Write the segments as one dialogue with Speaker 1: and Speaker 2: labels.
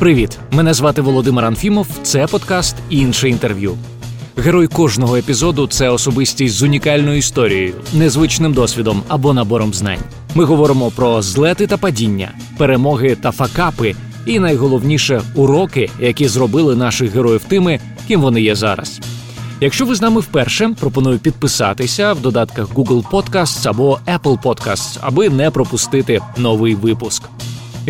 Speaker 1: Привіт! Мене звати Володимир Анфімов. Це подкаст інше інтерв'ю. Герой кожного епізоду це особистість з унікальною історією, незвичним досвідом або набором знань. Ми говоримо про злети та падіння, перемоги та факапи, і найголовніше уроки, які зробили наших героїв тими, ким вони є зараз. Якщо ви з нами вперше, пропоную підписатися в додатках Google Podcasts або Apple Podcasts, аби не пропустити новий випуск.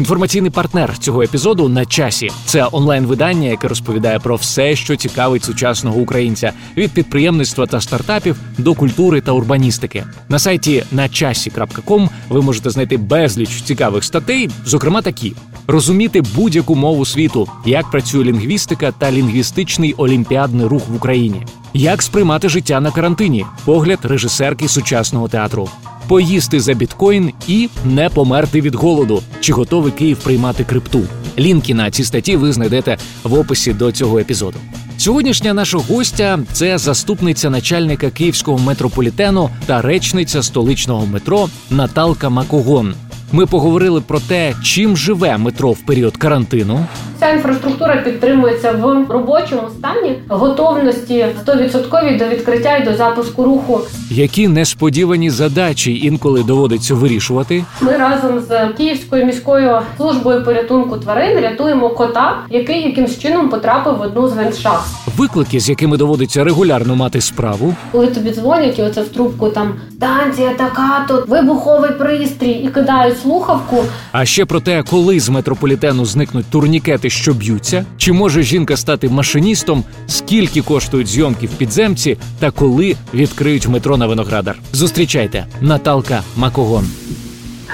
Speaker 1: Інформаційний партнер цього епізоду на часі це онлайн-видання, яке розповідає про все, що цікавить сучасного українця від підприємництва та стартапів до культури та урбаністики. На сайті начасі.ком ви можете знайти безліч цікавих статей, зокрема такі: розуміти будь-яку мову світу, як працює лінгвістика та лінгвістичний олімпіадний рух в Україні, як сприймати життя на карантині, погляд режисерки сучасного театру поїсти за біткоін і не померти від голоду. Чи готовий Київ приймати крипту? Лінки на ці статті ви знайдете в описі до цього епізоду. Сьогоднішня наша гостя це заступниця начальника київського метрополітену та речниця столичного метро Наталка Макогон. Ми поговорили про те, чим живе метро в період карантину.
Speaker 2: Ця інфраструктура підтримується в робочому стані готовності 100% до відкриття і до запуску руху.
Speaker 1: Які несподівані задачі інколи доводиться вирішувати?
Speaker 2: Ми разом з Київською міською службою порятунку тварин рятуємо кота, який якимсь чином потрапив в одну з вентшахт.
Speaker 1: Виклики, з якими доводиться регулярно мати справу,
Speaker 2: коли тобі дзвонять, і оце в трубку там станція така, тут вибуховий пристрій і кидають слухавку.
Speaker 1: А ще про те, коли з метрополітену зникнуть турнікети, що б'ються, чи може жінка стати машиністом, скільки коштують зйомки в підземці, та коли відкриють метро на виноградар. Зустрічайте Наталка Макогон.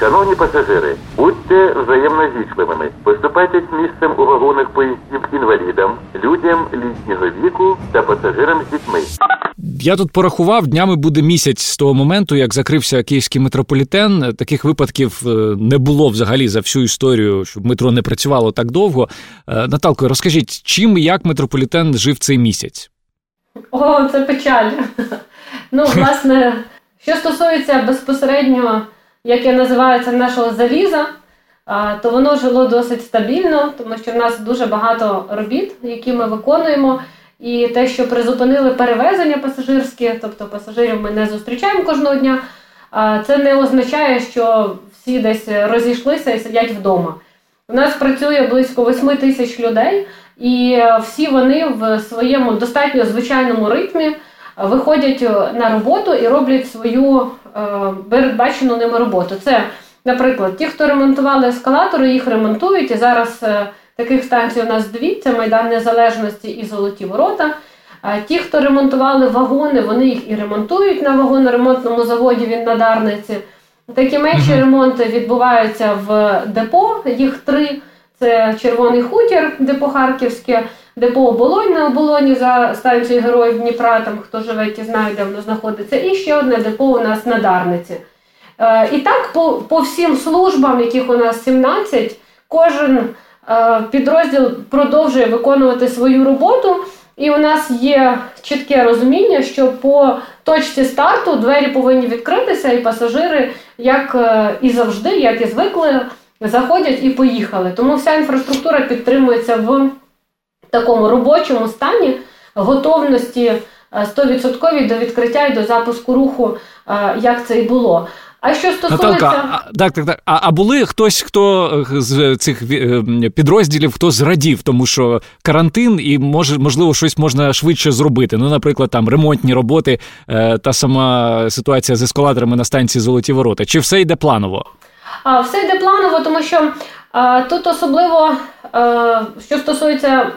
Speaker 3: Шановні пасажири, будьте взаємно зічливими. Поступайтесь місцем у вагонах поїздів інвалідам, людям літнього віку та пасажирам з дітьми.
Speaker 1: Я тут порахував, днями буде місяць з того моменту, як закрився київський метрополітен. Таких випадків е, не було взагалі за всю історію, щоб метро не працювало так довго. Е, Наталко, розкажіть, чим і як метрополітен жив цей місяць?
Speaker 2: О, це печаль. Ну, власне, що стосується безпосередньо, як я називаю це, нашого заліза, то воно жило досить стабільно, тому що в нас дуже багато робіт, які ми виконуємо. І те, що призупинили перевезення пасажирські, тобто пасажирів ми не зустрічаємо кожного дня, це не означає, що всі десь розійшлися і сидять вдома. У нас працює близько 8 тисяч людей, і всі вони в своєму достатньо звичайному ритмі виходять на роботу і роблять свою передбачену ними роботу. Це, наприклад, ті, хто ремонтували ескалатори, їх ремонтують і зараз. Таких станцій у нас дві: це Майдан Незалежності і Золоті Ворота. Ті, хто ремонтували вагони, вони їх і ремонтують на вагоноремонтному заводі він на Дарниці. Такі менші uh-huh. ремонти відбуваються в депо. Їх три: це Червоний Хутір, депо Харківське, депо Оболонь на оболоні за станцією Героїв Дніпра. Там хто живе, ті знають, де воно знаходиться. І ще одне депо у нас на Дарниці. Е, і так по, по всім службам, яких у нас 17, кожен. Е, підрозділ продовжує виконувати свою роботу, і у нас є чітке розуміння, що по точці старту двері повинні відкритися, і пасажири, як е, і завжди, як і звикли, заходять і поїхали. Тому вся інфраструктура підтримується в такому робочому стані готовності 100% е, до відкриття і до запуску руху, як це і було. А що стосується
Speaker 1: Наталка, а, так, так, так. А, а були хтось, хто е, з цих е, підрозділів хто зрадів, тому що карантин і може можливо щось можна швидше зробити. Ну, наприклад, там ремонтні роботи, е, та сама ситуація з ескалаторами на станції Золоті Ворота. Чи все йде планово?
Speaker 2: А, Все йде планово, тому що а, тут особливо а, що стосується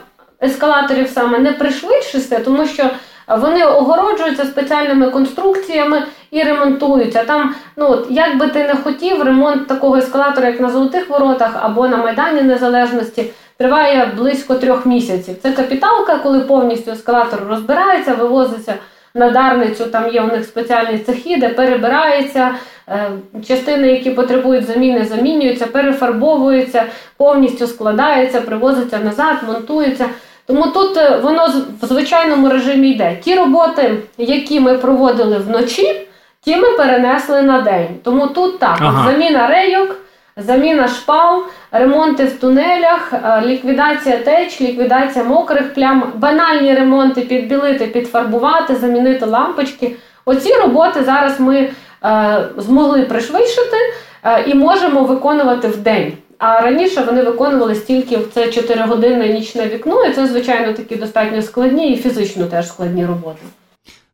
Speaker 2: ескалаторів, саме не пришвидшити, тому що. Вони огороджуються спеціальними конструкціями і ремонтуються. Там, ну от, як би ти не хотів, ремонт такого ескалатора, як на Золотих Воротах або на Майдані Незалежності, триває близько трьох місяців. Це капіталка, коли повністю ескалатор розбирається, вивозиться на Дарницю, там є у них спеціальні цехи, де перебирається. Е, частини, які потребують заміни, замінюються, перефарбовуються, повністю складаються, привозиться назад, монтуються. Тому тут е, воно в звичайному режимі йде. Ті роботи, які ми проводили вночі, ті ми перенесли на день. Тому тут так, ага. заміна рейок, заміна шпал, ремонти в тунелях, е, ліквідація теч, ліквідація мокрих плям, банальні ремонти підбілити, підфарбувати, замінити лампочки. Оці роботи зараз ми е, змогли пришвидшити е, і можемо виконувати в день. А раніше вони виконували стільки в це 4-годинне нічне вікно, і це, звичайно, такі достатньо складні і фізично теж складні роботи.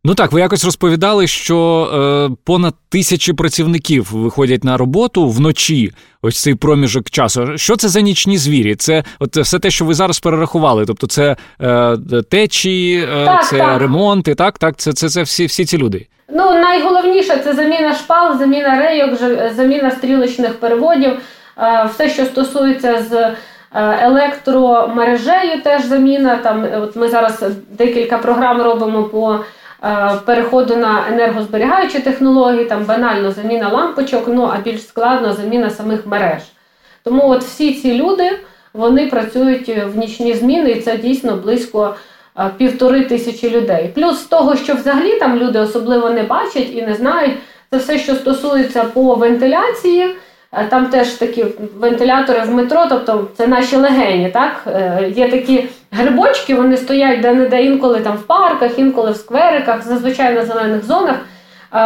Speaker 1: Ну так, ви якось розповідали, що е, понад тисячі працівників виходять на роботу вночі. Ось цей проміжок часу. Що це за нічні звірі? Це от все те, що ви зараз перерахували. Тобто, це е, течі, е,
Speaker 2: так,
Speaker 1: це
Speaker 2: так.
Speaker 1: ремонти. Так, так, це це, це всі, всі ці люди.
Speaker 2: Ну найголовніше це заміна шпал, заміна рейок, заміна стрілочних переводів, все, що стосується з е, електромережею, теж заміна. Там от ми зараз декілька програм робимо по. Е, переходу на енергозберігаючі технології, там банально заміна лампочок, ну а більш складно заміна самих мереж. Тому от всі ці люди вони працюють в нічні зміни, і це дійсно близько е, півтори тисячі людей. Плюс з того, що взагалі там люди особливо не бачать і не знають, це все, що стосується по вентиляції. Е, там теж такі вентилятори в метро, тобто це наші легені. так? Є такі грибочки, вони стоять де-не-де інколи там в парках, інколи в сквериках, зазвичай на зелених зонах.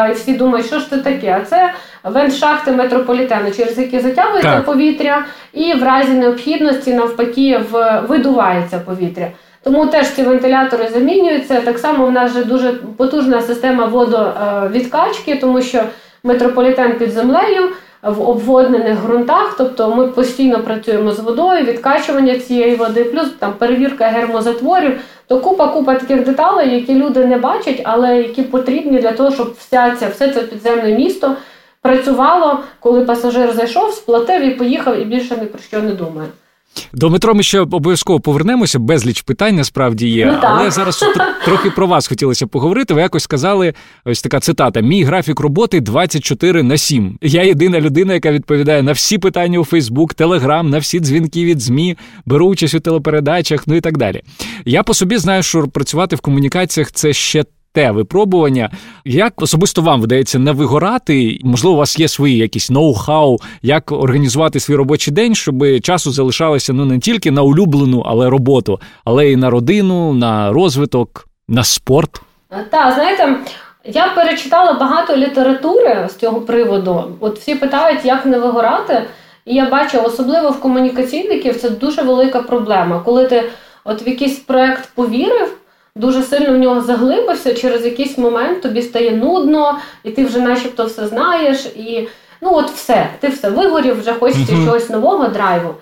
Speaker 2: І всі думають, що ж це таке? А це вент-шахти метрополітену, через які затягується так. повітря, і в разі необхідності, навпаки, видувається повітря. Тому теж ці вентилятори замінюються. Так само в нас вже дуже потужна система водовідкачки, тому що метрополітен під землею в обводнених ґрунтах, тобто ми постійно працюємо з водою, відкачування цієї води, плюс там перевірка гермозатворів, то купа-купа таких деталей, які люди не бачать, але які потрібні для того, щоб вся ця, все це підземне місто працювало, коли пасажир зайшов, сплатив і поїхав, і більше ні про що не думає.
Speaker 1: До метро ми ще обов'язково повернемося. Безліч питань насправді є.
Speaker 2: Ну,
Speaker 1: але зараз трохи про вас хотілося поговорити. Ви якось сказали, ось така цитата: мій графік роботи 24 на 7. Я єдина людина, яка відповідає на всі питання у Фейсбук, Телеграм, на всі дзвінки від ЗМІ, беру участь у телепередачах, ну і так далі. Я по собі знаю, що працювати в комунікаціях це ще те випробування. Як особисто вам вдається не вигорати? Можливо, у вас є свої якісь ноу-хау, як організувати свій робочий день, щоб часу залишалося ну не тільки на улюблену, але роботу, але й на родину, на розвиток, на спорт.
Speaker 2: Так, знаєте. Я перечитала багато літератури з цього приводу. От всі питають, як не вигорати. І я бачу, особливо в комунікаційників це дуже велика проблема. Коли ти от в якийсь проект повірив, дуже сильно в нього заглибився, через якийсь момент тобі стає нудно, і ти вже начебто все знаєш, і ну от все, ти все вигорів, вже хочеться uh-huh. чогось нового драйву.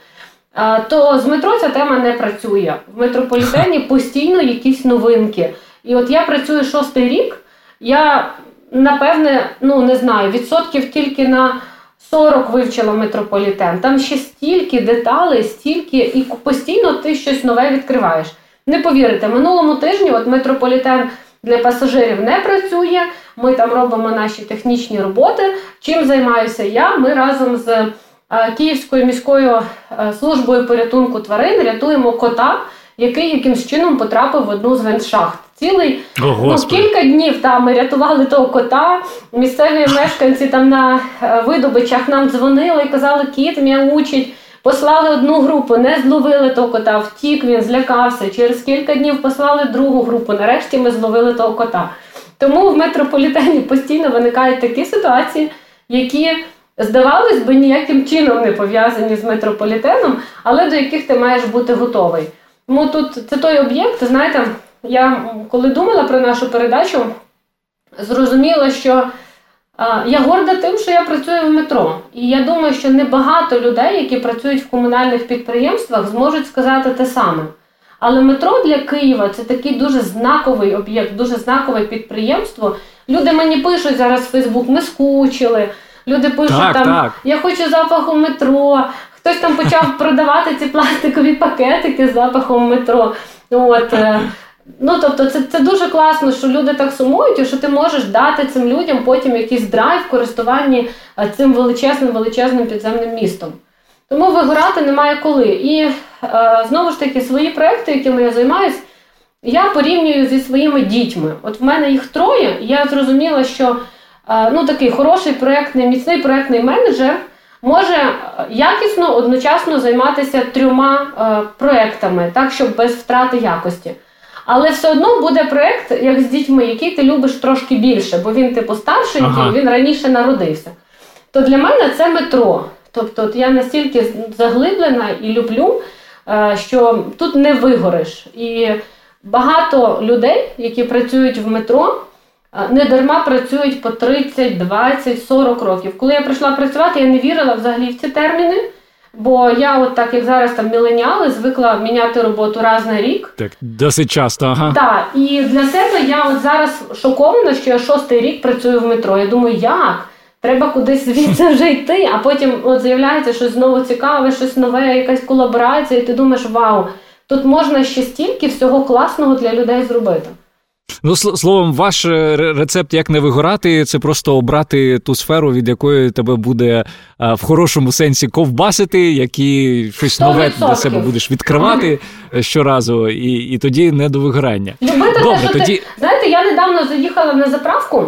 Speaker 2: А, То з метро ця тема не працює. В метрополітені постійно якісь новинки. І от я працюю шостий рік, я напевне, ну не знаю, відсотків тільки на 40 вивчила метрополітен. Там ще стільки деталей, стільки, і постійно ти щось нове відкриваєш. Не повірите, минулому тижні от метрополітен для пасажирів не працює. Ми там робимо наші технічні роботи. Чим займаюся я? Ми разом з е, Київською міською е, службою порятунку тварин рятуємо кота, який якимсь чином потрапив в одну з вентшахт. Цілий
Speaker 1: О,
Speaker 2: ну, кілька днів там ми рятували того кота. Місцеві мешканці там на е, видобичах нам дзвонили і казали, кіт м'яучить. Послали одну групу, не зловили того кота, втік, він злякався. Через кілька днів послали другу групу. Нарешті ми зловили того кота. Тому в метрополітені постійно виникають такі ситуації, які, здавалось би, ніяким чином не пов'язані з метрополітеном, але до яких ти маєш бути готовий. Тому тут це той об'єкт, знаєте, я коли думала про нашу передачу, зрозуміла, що. Я горда тим, що я працюю в метро, і я думаю, що небагато людей, які працюють в комунальних підприємствах, зможуть сказати те саме. Але метро для Києва це такий дуже знаковий об'єкт, дуже знакове підприємство. Люди мені пишуть зараз в Фейсбук, ми скучили. Люди пишуть
Speaker 1: так,
Speaker 2: там
Speaker 1: так.
Speaker 2: я хочу запаху метро. Хтось там почав продавати ці пластикові пакетики з запахом метро. От е, Ну, тобто, це це дуже класно, що люди так сумують, і що ти можеш дати цим людям потім якийсь драйв в користуванні е, цим величезним величезним підземним містом. Тому вигорати немає коли. І е, знову ж таки, свої проекти, якими я займаюся, я порівнюю зі своїми дітьми. От в мене їх троє, і я зрозуміла, що е, ну, такий хороший проектний, міцний проектний менеджер може якісно одночасно займатися трьома е, проектами, так щоб без втрати якості. Але все одно буде проєкт, як з дітьми, який ти любиш трошки більше, бо він типу старшенький, ага. він раніше народився. То для мене це метро. Тобто, от я настільки заглиблена і люблю, е, що тут не вигориш. І багато людей, які працюють в метро, е, не дарма працюють по 30, 20, 40 років. Коли я прийшла працювати, я не вірила взагалі в ці терміни. Бо я, от так як зараз там міленіали, звикла міняти роботу раз на рік.
Speaker 1: Так, досить часто, ага.
Speaker 2: Так, і для себе я от зараз шокована, що я шостий рік працюю в метро. Я думаю, як? Треба кудись звідси вже йти, а потім от з'являється щось знову цікаве, щось нове, якась колаборація, і ти думаєш, вау, тут можна ще стільки всього класного для людей зробити.
Speaker 1: Ну, словом, ваш е, рецепт, як не вигорати, це просто обрати ту сферу, від якої тебе буде в хорошому сенсі ковбасити, які щось 100%. нове для себе будеш відкривати mm-hmm. щоразу, і і тоді не до вигорання.
Speaker 2: Любити Добре, те, тоді... Ти... Знаєте, я недавно заїхала на заправку,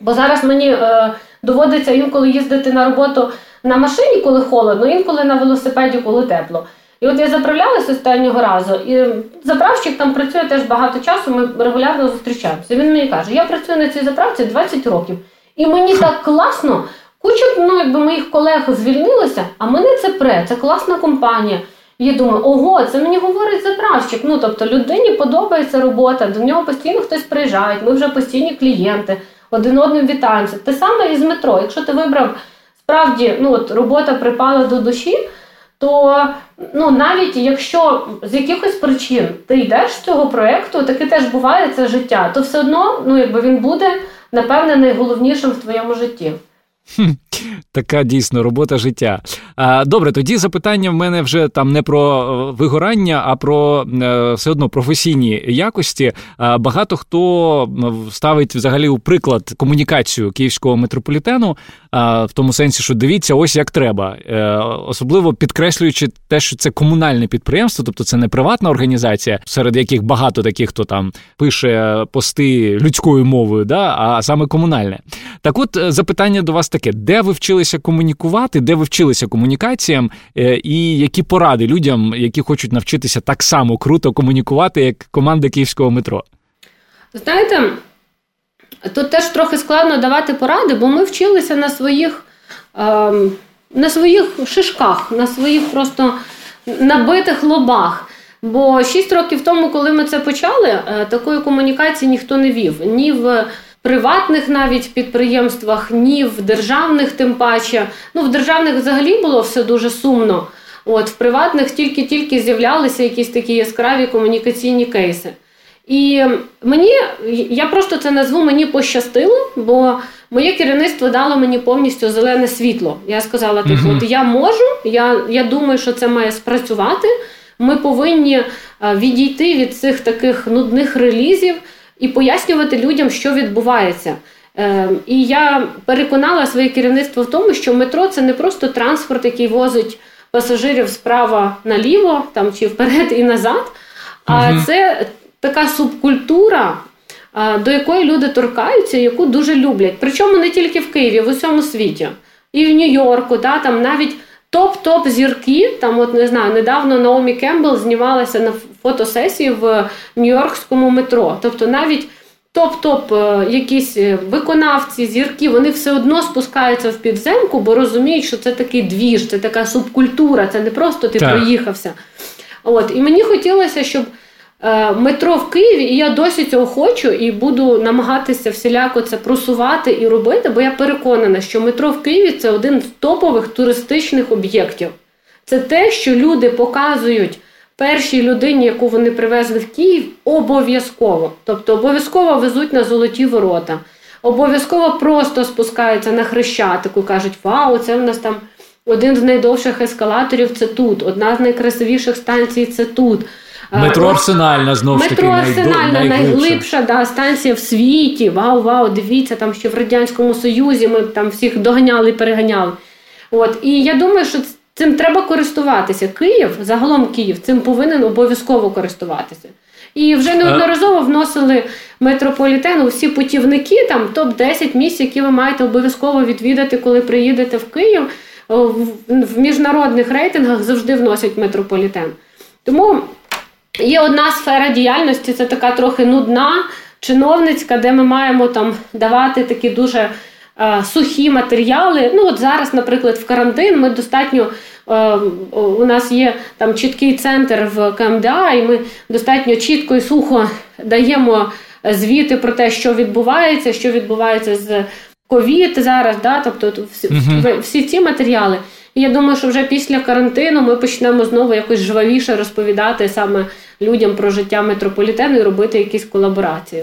Speaker 2: бо зараз мені е, доводиться інколи їздити на роботу на машині, коли холодно, інколи на велосипеді, коли тепло. І от я заправлялася останнього разу, і заправщик там працює теж багато часу, ми регулярно зустрічаємося. Він мені каже, я працюю на цій заправці 20 років. І мені так класно, куча ну, якби моїх колег звільнилося, а мене це пре, це класна компанія. Я думаю, ого, це мені говорить заправщик. Ну, тобто людині подобається робота, до нього постійно хтось приїжджає, ми вже постійні клієнти, один одним вітаємося. Те саме і з метро. Якщо ти вибрав справді ну, от, робота припала до душі то ну навіть якщо з якихось причин ти йдеш з цього проєкту, таке теж буває це життя, то все одно ну якби він буде напевне найголовнішим в твоєму житті.
Speaker 1: Така дійсно робота життя. Добре, тоді запитання в мене вже там не про е, вигорання, а про е, все одно професійні якості. Багато хто ставить взагалі у приклад комунікацію київського метрополітену в тому сенсі, що дивіться, ось як треба, е, особливо підкреслюючи те, що це комунальне підприємство, тобто це не приватна організація, серед яких багато таких, хто там пише пости людською мовою, да, а саме комунальне. Так, от запитання до вас таке: де ви вчилися комунікувати, де ви вчилися комунікаціям, е, і які поради людям, які хочуть навчитися так само круто комунікувати, як команда київського метро?
Speaker 2: Знаєте, тут теж трохи складно давати поради, бо ми вчилися на своїх ем, на своїх шишках, на своїх просто набитих лобах. Бо 6 років тому, коли ми це почали, е, такої комунікації ніхто не вів. Ні в приватних навіть підприємствах, ні в державних, тим паче. Ну, в державних взагалі було все дуже сумно. От в приватних тільки-тільки з'являлися якісь такі яскраві комунікаційні кейси. І мені, я просто це назву мені пощастило, бо моє керівництво дало мені повністю зелене світло. Я сказала: типу, uh-huh. от я можу, я, я думаю, що це має спрацювати. Ми повинні е, відійти від цих таких нудних релізів і пояснювати людям, що відбувається. Е, і я переконала своє керівництво в тому, що метро це не просто транспорт, який возить пасажирів справа наліво, там чи вперед і назад, а угу. це така субкультура, до якої люди торкаються, яку дуже люблять. Причому не тільки в Києві, в усьому світі. І в Нью-Йорку, да, там навіть топ-топ зірки. Там, от не знаю, недавно Наомі Кембл знімалася на фотосесії в Нью-Йоркському метро. Тобто навіть топ-топ е, якісь е, виконавці, зірки, вони все одно спускаються в підземку, бо розуміють, що це такий двіж, це така субкультура, це не просто ти так. проїхався. От, І мені хотілося, щоб. Е, метро в Києві, і я досі цього хочу і буду намагатися всіляко це просувати і робити, бо я переконана, що метро в Києві це один з топових туристичних об'єктів. Це те, що люди показують першій людині, яку вони привезли в Київ, обов'язково. Тобто обов'язково везуть на золоті ворота, обов'язково просто спускаються на хрещатику, кажуть, вау, це в нас там один з найдовших ескалаторів це тут, одна з найкрасивіших станцій це тут.
Speaker 1: Метро Арсенальна знову ж таки.
Speaker 2: Метро Арсенальна найглибша да, станція в світі. Вау, вау, дивіться, там ще в Радянському Союзі ми там всіх доганяли і переганяли. От. І я думаю, що цим треба користуватися. Київ, загалом Київ, цим повинен обов'язково користуватися. І вже неодноразово вносили метрополітену всі путівники, там топ-10 місць, які ви маєте обов'язково відвідати, коли приїдете в Київ. в міжнародних рейтингах завжди вносять метрополітен. Тому є одна сфера діяльності, це така трохи нудна, чиновницька, де ми маємо там давати такі дуже е, сухі матеріали. Ну от зараз, наприклад, в карантин ми достатньо. Е, у нас є там чіткий центр в КМДА, і ми достатньо чітко і сухо даємо звіти про те, що відбувається, що відбувається з ковід зараз. Да, тобто всі, всі ці матеріали. І я думаю, що вже після карантину ми почнемо знову якось жвавіше розповідати саме людям про життя метрополітену і робити якісь колаборації.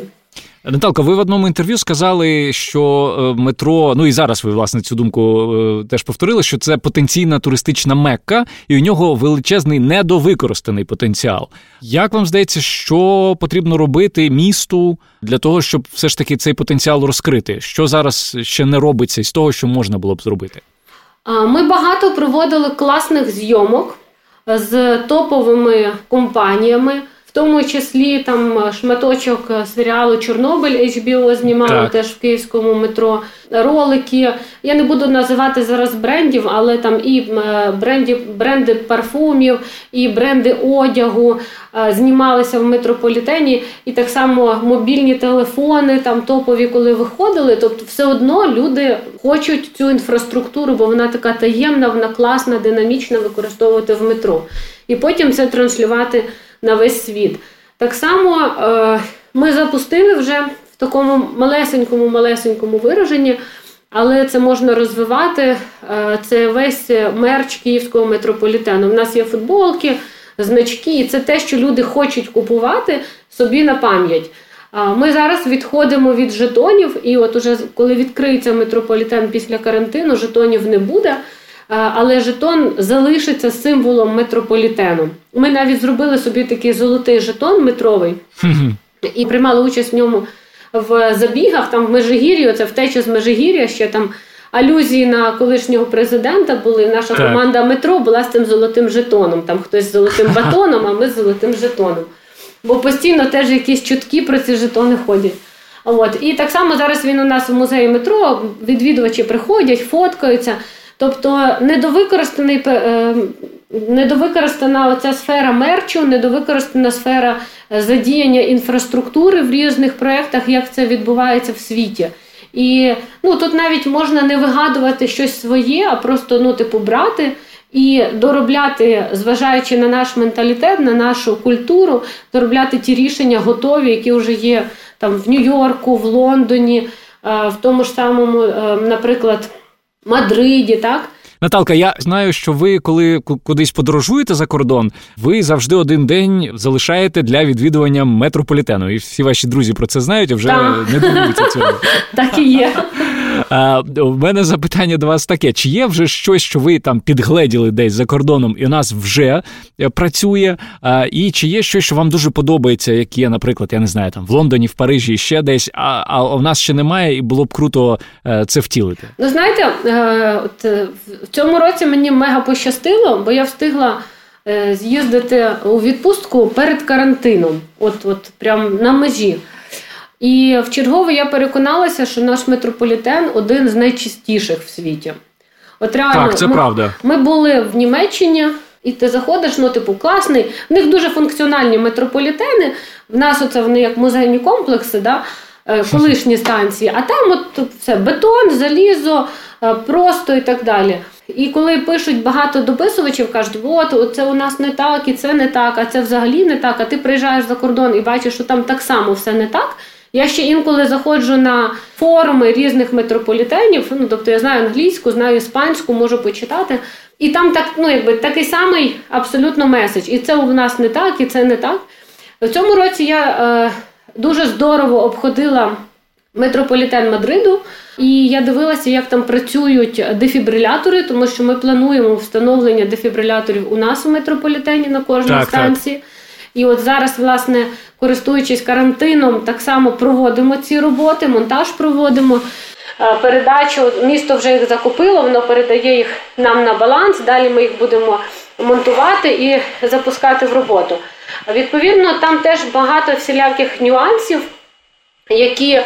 Speaker 1: Наталка, ви в одному інтерв'ю сказали, що е, метро, ну і зараз ви власне цю думку е, теж повторили, що це потенційна туристична мекка, і у нього величезний недовикористаний потенціал. Як вам здається, що потрібно робити місту для того, щоб все ж таки цей потенціал розкрити? Що зараз ще не робиться із того, що можна було б зробити?
Speaker 2: Ми багато проводили класних зйомок з топовими компаніями тому числі там шматочок серіалу Чорнобиль HBO знімали так. теж в київському метро. Ролики. Я не буду називати зараз брендів, але там і бренді, бренди парфумів, і бренди одягу знімалися в метрополітені, і так само мобільні телефони, там топові, коли виходили. Тобто, все одно люди хочуть цю інфраструктуру, бо вона така таємна, вона класна, динамічна використовувати в метро. І потім це транслювати на весь світ. Так само е, ми запустили вже в такому малесенькому-малесенькому вираженні, але це можна розвивати. Е, це весь мерч київського метрополітену. У нас є футболки, значки, і це те, що люди хочуть купувати собі на пам'ять. Ми зараз відходимо від жетонів, і от уже коли відкриється метрополітен після карантину, жетонів не буде. Але жетон залишиться символом метрополітену. Ми навіть зробили собі такий золотий жетон метровий і приймали участь в ньому в забігах. Там в Межигір'ї, це втеча з Межигір'я, ще там алюзії на колишнього президента були. Наша так. команда метро була з цим золотим жетоном. Там хтось з золотим батоном, а ми з золотим жетоном. Бо постійно теж якісь чутки про ці жетони ходять. От. І так само зараз він у нас в музеї метро, відвідувачі приходять, фоткаються. Тобто недовикористаний е, недовикористана оця сфера мерчу, недовикористана сфера е, задіяння інфраструктури в різних проєктах, як це відбувається в світі. І ну, тут навіть можна не вигадувати щось своє, а просто ну, типу, брати і доробляти, зважаючи на наш менталітет, на нашу культуру, доробляти ті рішення готові, які вже є там в Нью-Йорку, в Лондоні, е, в тому ж самому, наприклад. Мадриді, так.
Speaker 1: Наталка, я знаю, що ви, коли кудись подорожуєте за кордон, ви завжди один день залишаєте для відвідування метрополітену. І всі ваші друзі про це знають, а вже так. не дивуються цього.
Speaker 2: Так і є.
Speaker 1: У мене запитання до вас таке: чи є вже щось, що ви там підгледіли десь за кордоном, і у нас вже е, працює? І чи є щось, що вам дуже подобається, як є, наприклад, я не знаю, там в Лондоні, в Парижі ще десь, а а у нас ще немає, і було б круто е, це втілити?
Speaker 2: Ну знаєте, е, от в цьому році мені мега пощастило, бо я встигла. З'їздити у відпустку перед карантином, от от прям на межі. І в чергове я переконалася, що наш метрополітен один з найчистіших в світі.
Speaker 1: От реально, Так, це
Speaker 2: ми,
Speaker 1: правда.
Speaker 2: Ми були в Німеччині, і ти заходиш, ну, типу, класний. В них дуже функціональні метрополітени. В нас оце вони як музейні комплекси, да? Е, колишні станції, а там от все бетон, залізо, е, просто і так далі. І коли пишуть багато дописувачів, кажуть, от це у нас не так, і це не так, а це взагалі не так. А ти приїжджаєш за кордон і бачиш, що там так само все не так. Я ще інколи заходжу на форуми різних метрополітенів. Ну тобто я знаю англійську, знаю іспанську, можу почитати. І там так, ну якби такий самий абсолютно меседж. І це у нас не так, і це не так. В цьому році я е, дуже здорово обходила метрополітен Мадриду, і я дивилася, як там працюють дефібрилятори, тому що ми плануємо встановлення дефібриляторів у нас у метрополітені на кожній так, станції. Так. І от зараз, власне, користуючись карантином, так само проводимо ці роботи, монтаж проводимо. Е, передачу місто вже їх закупило, воно передає їх нам на баланс. Далі ми їх будемо монтувати і запускати в роботу. Відповідно, там теж багато всіляких нюансів, які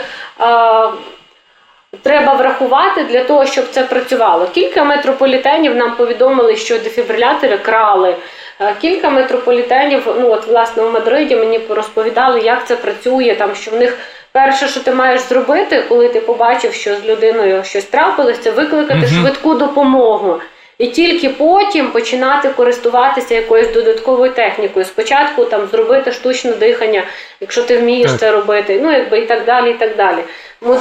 Speaker 2: треба врахувати для того, щоб це працювало. Кілька метрополітенів нам повідомили, що дефібрилятори крали. Е, кілька метрополітенів, ну от власне у Мадриді мені розповідали, як це працює, там що в них. Перше, що ти маєш зробити, коли ти побачив, що з людиною щось трапилось, це викликати угу. швидку допомогу. І тільки потім починати користуватися якоюсь додатковою технікою. Спочатку там зробити штучне дихання, якщо ти вмієш так. це робити, ну якби і так далі. і так далі.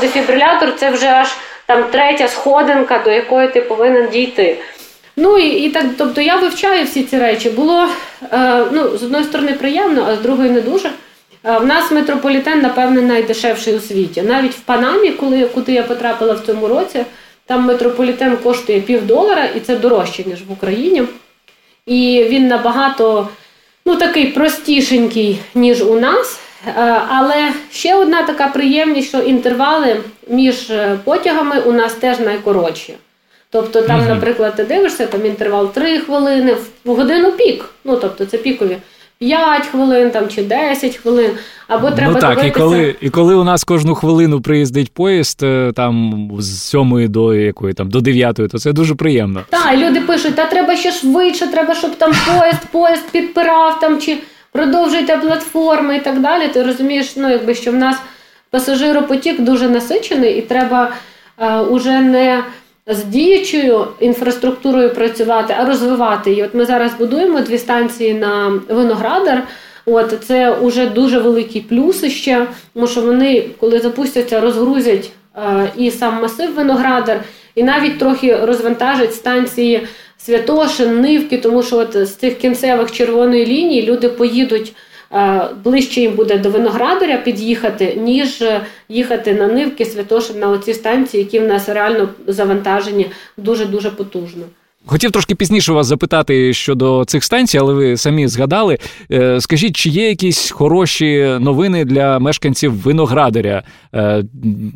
Speaker 2: Дефібрилятор це вже аж там третя сходинка, до якої ти повинен дійти. Ну і і так, тобто я вивчаю всі ці речі. Було е, ну, з одної сторони приємно, а з другої не дуже. Е, в нас метрополітен, напевне, найдешевший у світі. Навіть в Панамі, коли куди я потрапила в цьому році, там метрополітен коштує пів долара, і це дорожче, ніж в Україні. І він набагато ну, такий простішенький, ніж у нас. Е, але ще одна така приємність, що інтервали між е, потягами у нас теж найкоротші. Тобто, там, наприклад, ти дивишся, там інтервал 3 хвилини в годину пік. Ну, тобто, це пікові. 5 хвилин там чи 10 хвилин, або треба
Speaker 1: ну, так,
Speaker 2: дивитися...
Speaker 1: і коли і коли у нас кожну хвилину приїздить поїзд е, там з 7 до якої там до 9, то це дуже приємно.
Speaker 2: Так, люди пишуть, та треба ще швидше, треба, щоб там поїзд, поїзд підпирав там чи продовжуйте платформи і так далі. Ти розумієш, ну якби що в нас пасажиропотік дуже насичений, і треба е, уже не з діючою інфраструктурою працювати, а розвивати її. От ми зараз будуємо дві станції на Виноградар. От це вже дуже великі плюси ще, тому що вони, коли запустяться, розгрузять е, і сам масив Виноградар, і навіть трохи розвантажать станції Святошин, Нивки, тому що от з цих кінцевих червоної лінії люди поїдуть. Е, ближче їм буде до Виноградаря під'їхати, ніж їхати на Нивки, Святошин, на оці станції, які в нас реально завантажені дуже-дуже потужно.
Speaker 1: Хотів трошки пізніше вас запитати щодо цих станцій, але ви самі згадали. Е, скажіть, чи є якісь хороші новини для мешканців Виноградаря? Е,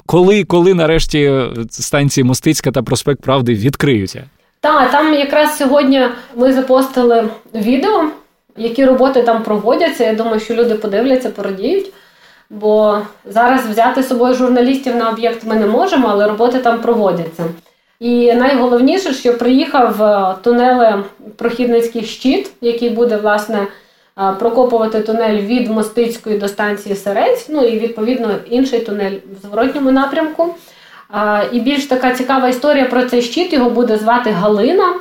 Speaker 1: коли коли нарешті станції Мостицька та Проспект Правди відкриються?
Speaker 2: Так, там якраз сьогодні ми запостили відео які роботи там проводяться. Я думаю, що люди подивляться, порадіють. Бо зараз взяти з собою журналістів на об'єкт ми не можемо, але роботи там проводяться. І найголовніше, що приїхав е, тунеле прохідницький щит, який буде власне е, прокопувати тунель від Мостицької до станції Серець, ну і відповідно інший тунель в зворотньому напрямку. І більш така цікава історія про цей щит його буде звати Галина.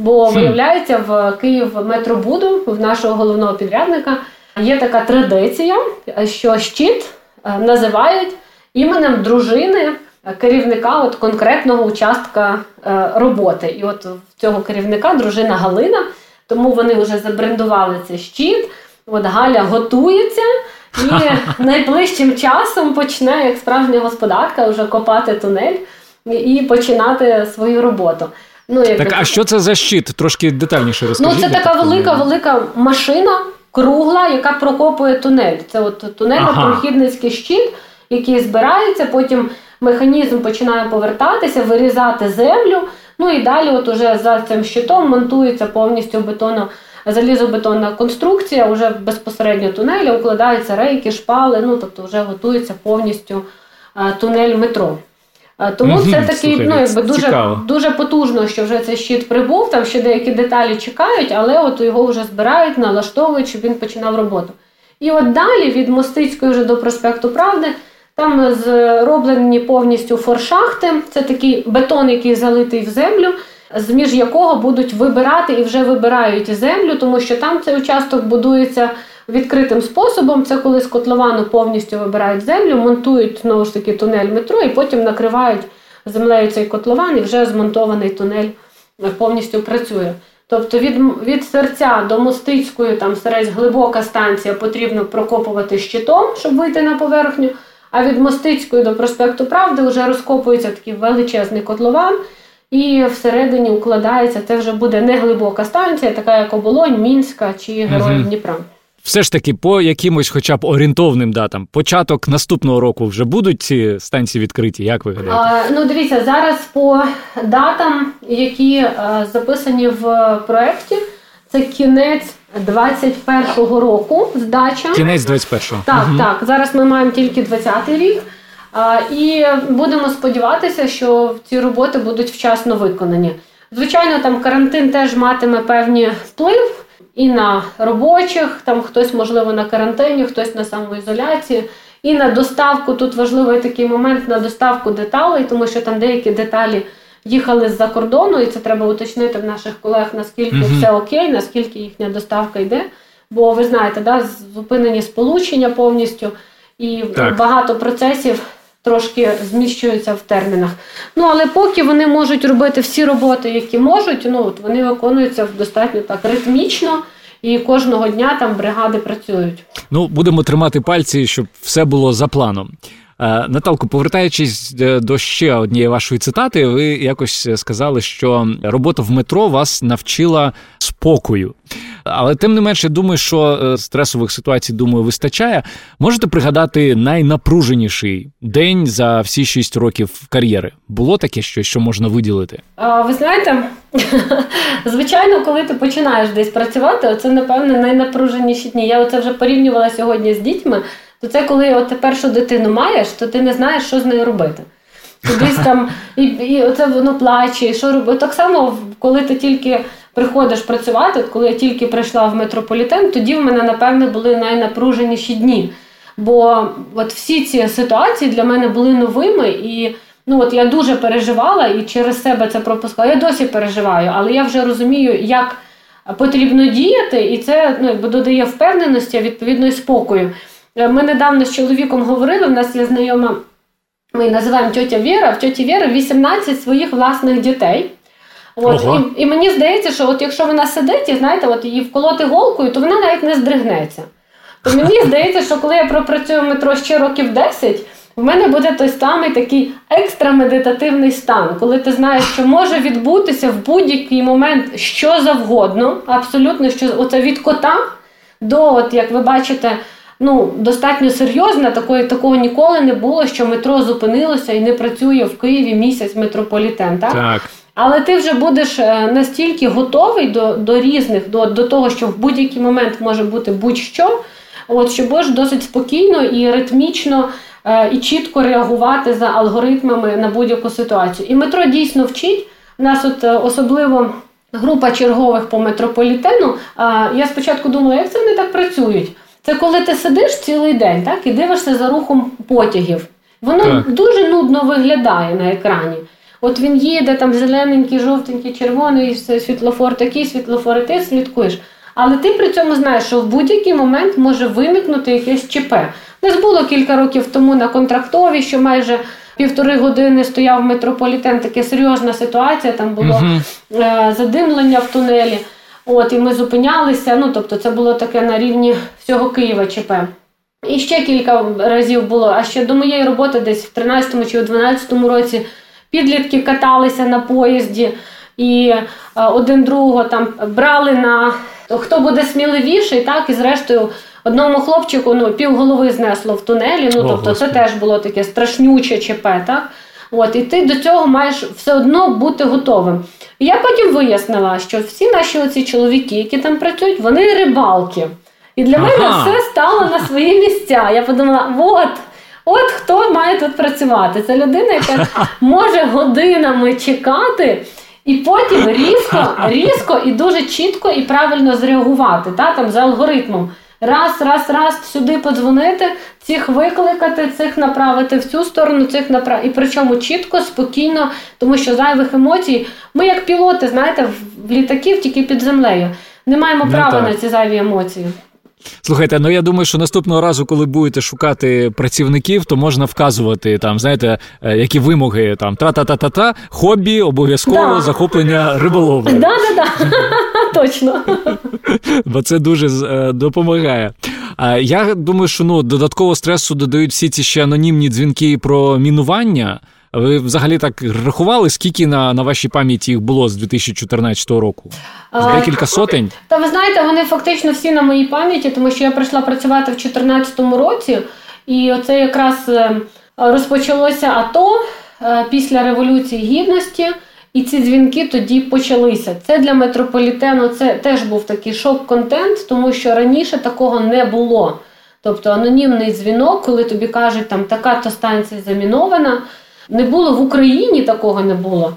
Speaker 2: Бо виявляється, в Київ метробуду в нашого головного підрядника є така традиція, що щит е, називають іменем дружини керівника от конкретного участка е, роботи. І от в цього керівника дружина Галина, тому вони вже забрендували цей щит. От Галя готується. І найближчим часом почне, як справжня господарка, вже копати тунель і починати свою роботу.
Speaker 1: Ну, як Так, а що це за щит? Трошки детальніше розкажіть.
Speaker 2: Ну, це така велика, велика машина, кругла, яка прокопує тунель. Це от тунельно-прохідницький ага. щит, який збирається, потім механізм починає повертатися, вирізати землю. Ну і далі, от уже за цим щитом монтується повністю бетоно, залізобетонна конструкція, вже безпосередньо тунелі, укладаються рейки, шпали, ну тобто вже готується повністю е, тунель метро. Тому угу, це такий ну, якби дуже дуже потужно, що вже цей щит прибув. Там ще деякі деталі чекають, але от його вже збирають, налаштовують, щоб він починав роботу. І от далі від Мостицької вже до проспекту Правди. Там зроблені повністю форшахти. Це такий бетон, який залитий в землю, з між якого будуть вибирати і вже вибирають землю, тому що там цей участок будується відкритим способом. Це коли з котловану повністю вибирають землю, монтують знову ж таки тунель метро і потім накривають землею цей котлован, і вже змонтований тунель повністю працює. Тобто від від серця до мостицької, там серець глибока станція потрібно прокопувати щитом, щоб вийти на поверхню. А від Мостицької до проспекту Правди вже розкопується такий величезний котлован, і всередині укладається. Це вже буде не глибока станція, така як Оболонь, Мінська чи Героїв Дніпра
Speaker 1: все ж таки по якимось, хоча б орієнтовним датам, початок наступного року вже будуть ці станції відкриті. Як ви гадаєте?
Speaker 2: Ну дивіться зараз по датам, які а, записані в проєкті, це кінець 21-го року. Здача
Speaker 1: кінець 21-го.
Speaker 2: Так, угу. так. Зараз ми маємо тільки 20-й рік. І будемо сподіватися, що ці роботи будуть вчасно виконані. Звичайно, там карантин теж матиме певний вплив і на робочих, там хтось, можливо, на карантині, хтось на самоізоляції, і на доставку. Тут важливий такий момент на доставку деталей, тому що там деякі деталі їхали з-за кордону, і це треба уточнити в наших колег, наскільки mm все окей, наскільки їхня доставка йде. Бо ви знаєте, да, зупинені сполучення повністю і так. багато процесів трошки зміщуються в термінах. Ну але поки вони можуть робити всі роботи, які можуть, ну от вони виконуються достатньо так ритмічно. І кожного дня там бригади працюють.
Speaker 1: Ну будемо тримати пальці, щоб все було за планом. Е, Наталко, повертаючись е, до ще однієї вашої цитати, ви якось сказали, що робота в метро вас навчила спокою. Але тим не менше, думаю, що е, стресових ситуацій, думаю, вистачає. Можете пригадати найнапруженіший день за всі шість років кар'єри? Було таке, що що можна виділити?
Speaker 2: А, Ви знаєте, звичайно, коли ти починаєш десь працювати, це напевне найнапруженіші дні. Я оце вже порівнювала сьогодні з дітьми. То це коли от першу дитину маєш, то ти не знаєш, що з нею робити. Кудись там і і оце воно плаче, і що робити. Так само, коли ти тільки приходиш працювати, коли я тільки прийшла в метрополітен, тоді в мене, напевне, були найнапруженіші дні. Бо от всі ці ситуації для мене були новими, і ну от я дуже переживала і через себе це пропускала. Я досі переживаю, але я вже розумію, як потрібно діяти, і це ну, якби додає впевненості, а відповідно і спокою. Е, ми недавно з чоловіком говорили, в нас є знайома, ми називаємо тьотя Віра, в тьоті Віри 18 своїх власних дітей. От, І і мені здається, що от якщо вона сидить і знаєте, от її вколоти голкою, то вона навіть не здригнеться. То мені здається, що коли я пропрацюю метро ще років 10, в мене буде той самий такий екстрамедитативний стан, коли ти знаєш, що може відбутися в будь-який момент що завгодно, абсолютно що оце від кота до, от як ви бачите, ну достатньо серйозна. Такої такого ніколи не було, що метро зупинилося і не працює в Києві місяць метрополітен. Так?
Speaker 1: Так.
Speaker 2: Але ти вже будеш е, настільки готовий до до різних, до до того, що в будь-який момент може бути будь-що, от що будеш досить спокійно і ритмічно е, і чітко реагувати за алгоритмами на будь-яку ситуацію. І метро дійсно вчить. Нас от е, особливо група чергових по метрополітену. Я спочатку думала, як це вони так працюють. Це коли ти сидиш цілий день так, і дивишся за рухом потягів. Воно так. дуже нудно виглядає на екрані. От він їде, там зелененький, жовтенький, червоний, світлофор такий, світлофор, і ти слідкуєш. Але ти при цьому знаєш, що в будь-який момент може виникнути якесь ЧП. Десь було кілька років тому на контрактові, що майже півтори години стояв метрополітен, така серйозна ситуація, там було угу. задимлення в тунелі. От, І ми зупинялися. Ну, тобто, це було таке на рівні всього Києва ЧП. І ще кілька разів було. А ще до моєї роботи, десь в 13-му чи в 12-му році, підлітки каталися на поїзді і один другого там брали на хто буде сміливіший, так і зрештою. Одному хлопчику ну, півголови знесло в тунелі. Ну, О, тобто, це теж було таке страшнюче ЧП. так? От, І ти до цього маєш все одно бути готовим. І я потім вияснила, що всі наші оці чоловіки, які там працюють, вони рибалки. І для ага. мене все стало на свої місця. Я подумала, от. От хто має тут працювати. Це людина, яка може годинами чекати, і потім різко, різко і дуже чітко і правильно зреагувати та, там, за алгоритмом раз, раз, раз сюди подзвонити, цих викликати, цих направити в цю сторону, цих направити. І причому чітко, спокійно, тому що зайвих емоцій. Ми, як пілоти, знаєте, в літаків тільки під землею. Не маємо ну права на ці зайві емоції.
Speaker 1: Слухайте, ну я думаю, що наступного разу, коли будете шукати працівників, то можна вказувати там, знаєте, е, які вимоги там тра-та-та-та-та, хобі, обов'язково да. захоплення риболовлі.
Speaker 2: Да, да, да. Точно.
Speaker 1: Бо це дуже е, допомагає. Я думаю, що ну додатково стресу додають всі ці ще анонімні дзвінки про мінування. Ви взагалі так рахували, скільки на на вашій пам'яті їх було з 2014 року? З декілька сотень?
Speaker 2: Та ви знаєте, вони фактично всі на моїй пам'яті, тому що я прийшла працювати в 2014 році, і оце якраз е, розпочалося АТО е, після Революції Гідності. І ці дзвінки тоді почалися. Це для метрополітену це теж був такий шок-контент, тому що раніше такого не було. Тобто анонімний дзвінок, коли тобі кажуть, там така-то станція замінована. Не було в Україні такого не було.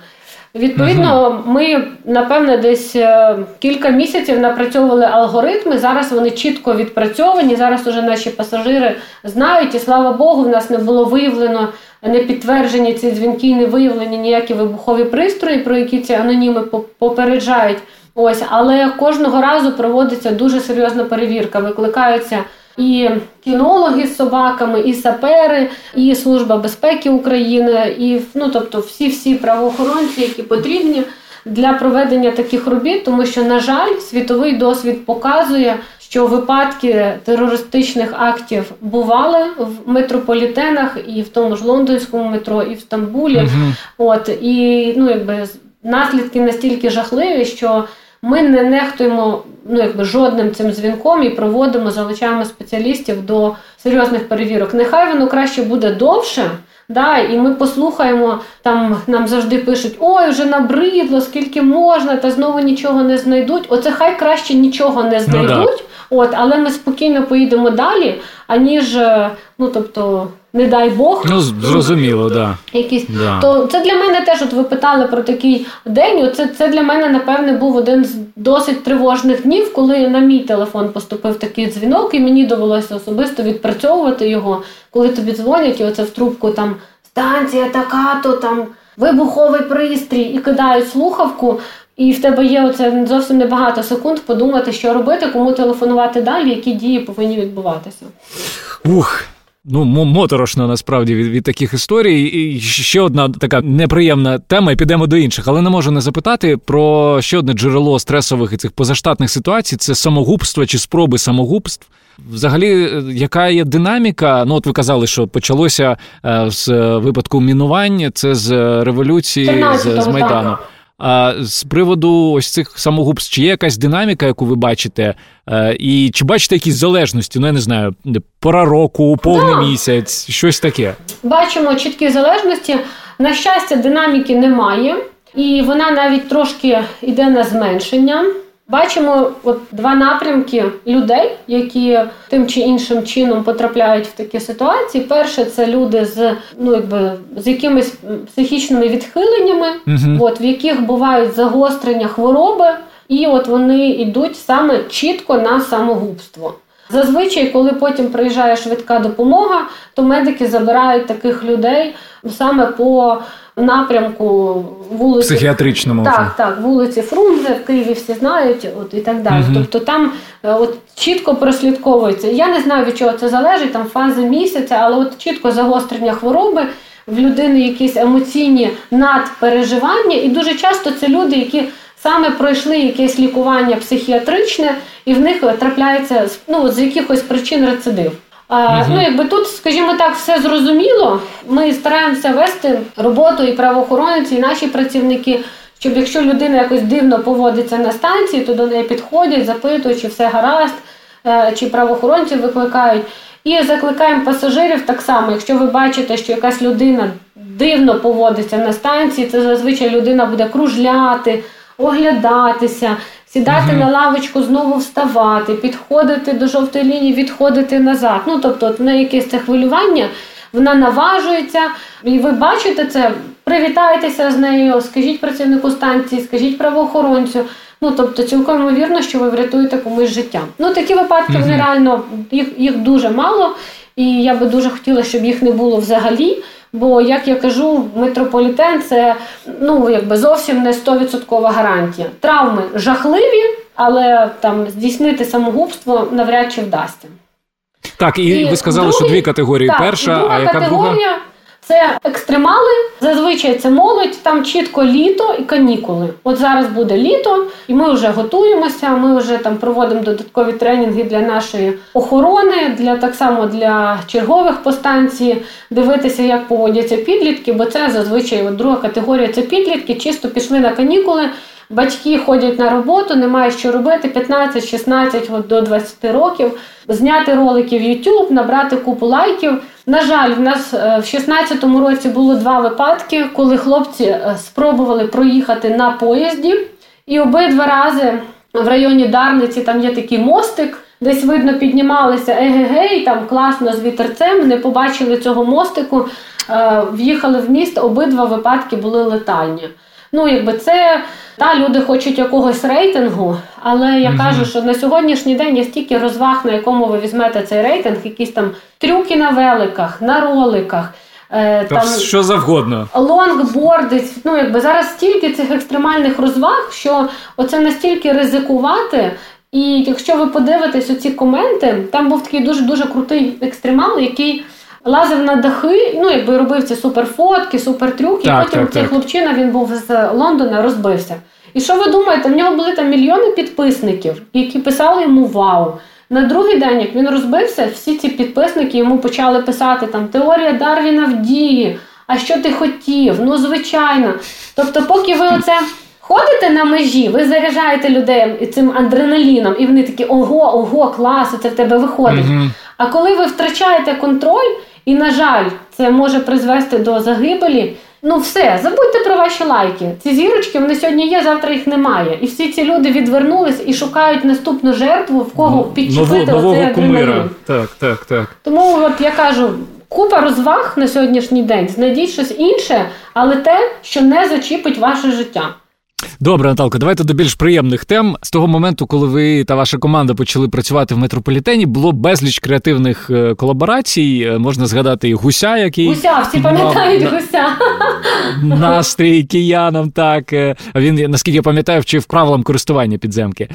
Speaker 2: Відповідно, ми напевне десь е, кілька місяців напрацьовували алгоритми. Зараз вони чітко відпрацьовані. Зараз уже наші пасажири знають, і слава Богу, в нас не було виявлено не підтверджені ці дзвінки, не виявлені ніякі вибухові пристрої, про які ці аноніми попереджають. Ось, але кожного разу проводиться дуже серйозна перевірка. Викликаються і кінологи з собаками, і сапери, і служба безпеки України, і ну тобто всі всі правоохоронці, які потрібні для проведення таких робіт, тому що, на жаль, світовий досвід показує, що випадки терористичних актів бували в метрополітенах, і в тому ж лондонському метро, і в Стамбулі. uh От і ну якби наслідки настільки жахливі, що ми не нехтуємо ну, якби жодним цим дзвінком і проводимо, залучаємо спеціалістів до серйозних перевірок. Нехай воно краще буде довше. Да, І ми послухаємо, там нам завжди пишуть: ой, вже набридло, скільки можна, та знову нічого не знайдуть. Оце хай краще нічого не знайдуть, ну, да. от, але ми спокійно поїдемо далі, аніж, е, ну тобто не дай Бог.
Speaker 1: Ну, зрозуміло, да.
Speaker 2: Якісь. Да. То це для мене теж, от ви питали про такий день. Це це для мене, напевне, був один з досить тривожних днів, коли на мій телефон поступив такий дзвінок, і мені довелося особисто відпрацьовувати його, коли тобі дзвонять, і оце в трубку там станція така, то там вибуховий пристрій, і кидають слухавку. І в тебе є оце зовсім небагато секунд подумати, що робити, кому телефонувати далі, які дії повинні відбуватися.
Speaker 1: Ух, Ну, моторошно насправді від від таких історій. І ще одна така неприємна тема, і підемо до інших, але не можу не запитати про ще одне джерело стресових і цих позаштатних ситуацій це самогубство чи спроби самогубств. Взагалі, е, яка є динаміка? Ну, от ви казали, що почалося е, з випадку мінувань, це з революції, з, з майдану. А з приводу ось цих самогубств, чи є якась динаміка, яку ви бачите, е, і чи бачите якісь залежності? Ну, я не знаю, пора року, повний да. місяць, щось таке.
Speaker 2: Бачимо чіткі залежності. На щастя, динаміки немає, і вона навіть трошки йде на зменшення. Бачимо от два напрямки людей, які тим чи іншим чином потрапляють в такі ситуації. Перше, це люди з ну якби з якимись психічними відхиленнями, uh от в яких бувають загострення хвороби, і от вони йдуть саме чітко на самогубство. Зазвичай, коли потім приїжджає швидка допомога, то медики забирають таких людей саме по напрямку вулиці
Speaker 1: психіатричному
Speaker 2: так, так, вулиці Фрунзе в Києві всі знають, от і так далі. Угу. Тобто там е, от чітко прослідковується. Я не знаю від чого це залежить, там фази місяця, але от чітко загострення хвороби. В людини якісь емоційні надпереживання, і дуже часто це люди, які саме пройшли якесь лікування психіатричне, і в них трапляється ну, з якихось причин рецидив. А, Ну, якби тут, скажімо так, все зрозуміло. Ми стараємося вести роботу і правоохоронці, і наші працівники, щоб якщо людина якось дивно поводиться на станції, то до неї підходять, запитують, чи все гаразд, е, чи правоохоронці викликають. І закликаємо пасажирів так само, якщо ви бачите, що якась людина дивно поводиться на станції, це зазвичай людина буде кружляти, оглядатися сідати угу. на лавочку, знову вставати, підходити до жовтої лінії, відходити назад. Ну тобто, от неї якесь це хвилювання, вона наважується, і ви бачите це, привітайтеся з нею, скажіть працівнику станції, скажіть правоохоронцю. Ну, тобто, цілком ймовірно, що ви врятуєте комусь життя. Ну, такі випадки вони реально їх їх дуже мало, і я би дуже хотіла, щоб їх не було взагалі. Бо, як я кажу, метрополітен це ну якби зовсім не 100% гарантія. Травми жахливі, але там здійснити самогубство навряд чи вдасться.
Speaker 1: Так, і, і ви сказали, другий, що дві категорії.
Speaker 2: Так,
Speaker 1: Перша,
Speaker 2: друга
Speaker 1: а яка
Speaker 2: категорія,
Speaker 1: друга?
Speaker 2: Це екстремали, зазвичай це молодь, там чітко літо і канікули. От зараз буде літо, і ми вже готуємося. Ми вже там проводимо додаткові тренінги для нашої охорони, для так само для чергових по станції, дивитися, як поводяться підлітки, бо це зазвичай от друга категорія це підлітки, чисто пішли на канікули. Батьки ходять на роботу, немає що робити 15-16 до 20 років, зняти ролики в YouTube, набрати купу лайків. На жаль, в нас е, в 16-му році було два випадки, коли хлопці е, спробували проїхати на поїзді, і обидва рази в районі Дарниці там є такий мостик. Десь видно, піднімалися егегей, там класно з вітерцем, не побачили цього мостику, е, в'їхали в міст, обидва випадки були летальні. Ну, якби це та люди хочуть якогось рейтингу, але я mm кажу, що на сьогоднішній день є стільки розваг, на якому ви візьмете цей рейтинг, якісь там трюки на великах, на роликах.
Speaker 1: Е, там що завгодно.
Speaker 2: Лонгборди, ну якби зараз стільки цих екстремальних розваг, що оце настільки ризикувати. І якщо ви подивитесь оці коменти, там був такий дуже дуже крутий екстремал, який лазив на дахи, ну якби робив ці суперфотки, супертрюки, так, і потім так, цей так. хлопчина він був з Лондона, розбився. І що ви думаєте? В нього були там мільйони підписників, які писали йому вау. На другий день, як він розбився, всі ці підписники йому почали писати там Теорія Дарвіна в дії. А що ти хотів? Ну, звичайно. Тобто, поки ви оце ходите на межі, ви заряджаєте людей цим адреналіном, і вони такі ого, ого, клас, це в тебе виходить. Угу. А коли ви втрачаєте контроль, і, на жаль, це може призвести до загибелі. Ну, все, забудьте про ваші лайки. Ці зірочки вони сьогодні є, завтра їх немає. І всі ці люди відвернулись і шукають наступну жертву, в кого ну, підчепити
Speaker 1: нового кумира. Так, так, так.
Speaker 2: Тому от я кажу. Купа розваг на сьогоднішній день. Знайдіть щось інше, але те, що не зачіпить ваше життя.
Speaker 1: Добре, Наталко, давайте до більш приємних тем. З того моменту, коли ви та ваша команда почали працювати в метрополітені, було безліч креативних е, колаборацій. Е, можна згадати і гуся, який
Speaker 2: гуся, всі пам'ятають гуся.
Speaker 1: Настрій киянам. Так е, він наскільки я пам'ятаю, вчив правилам користування підземки.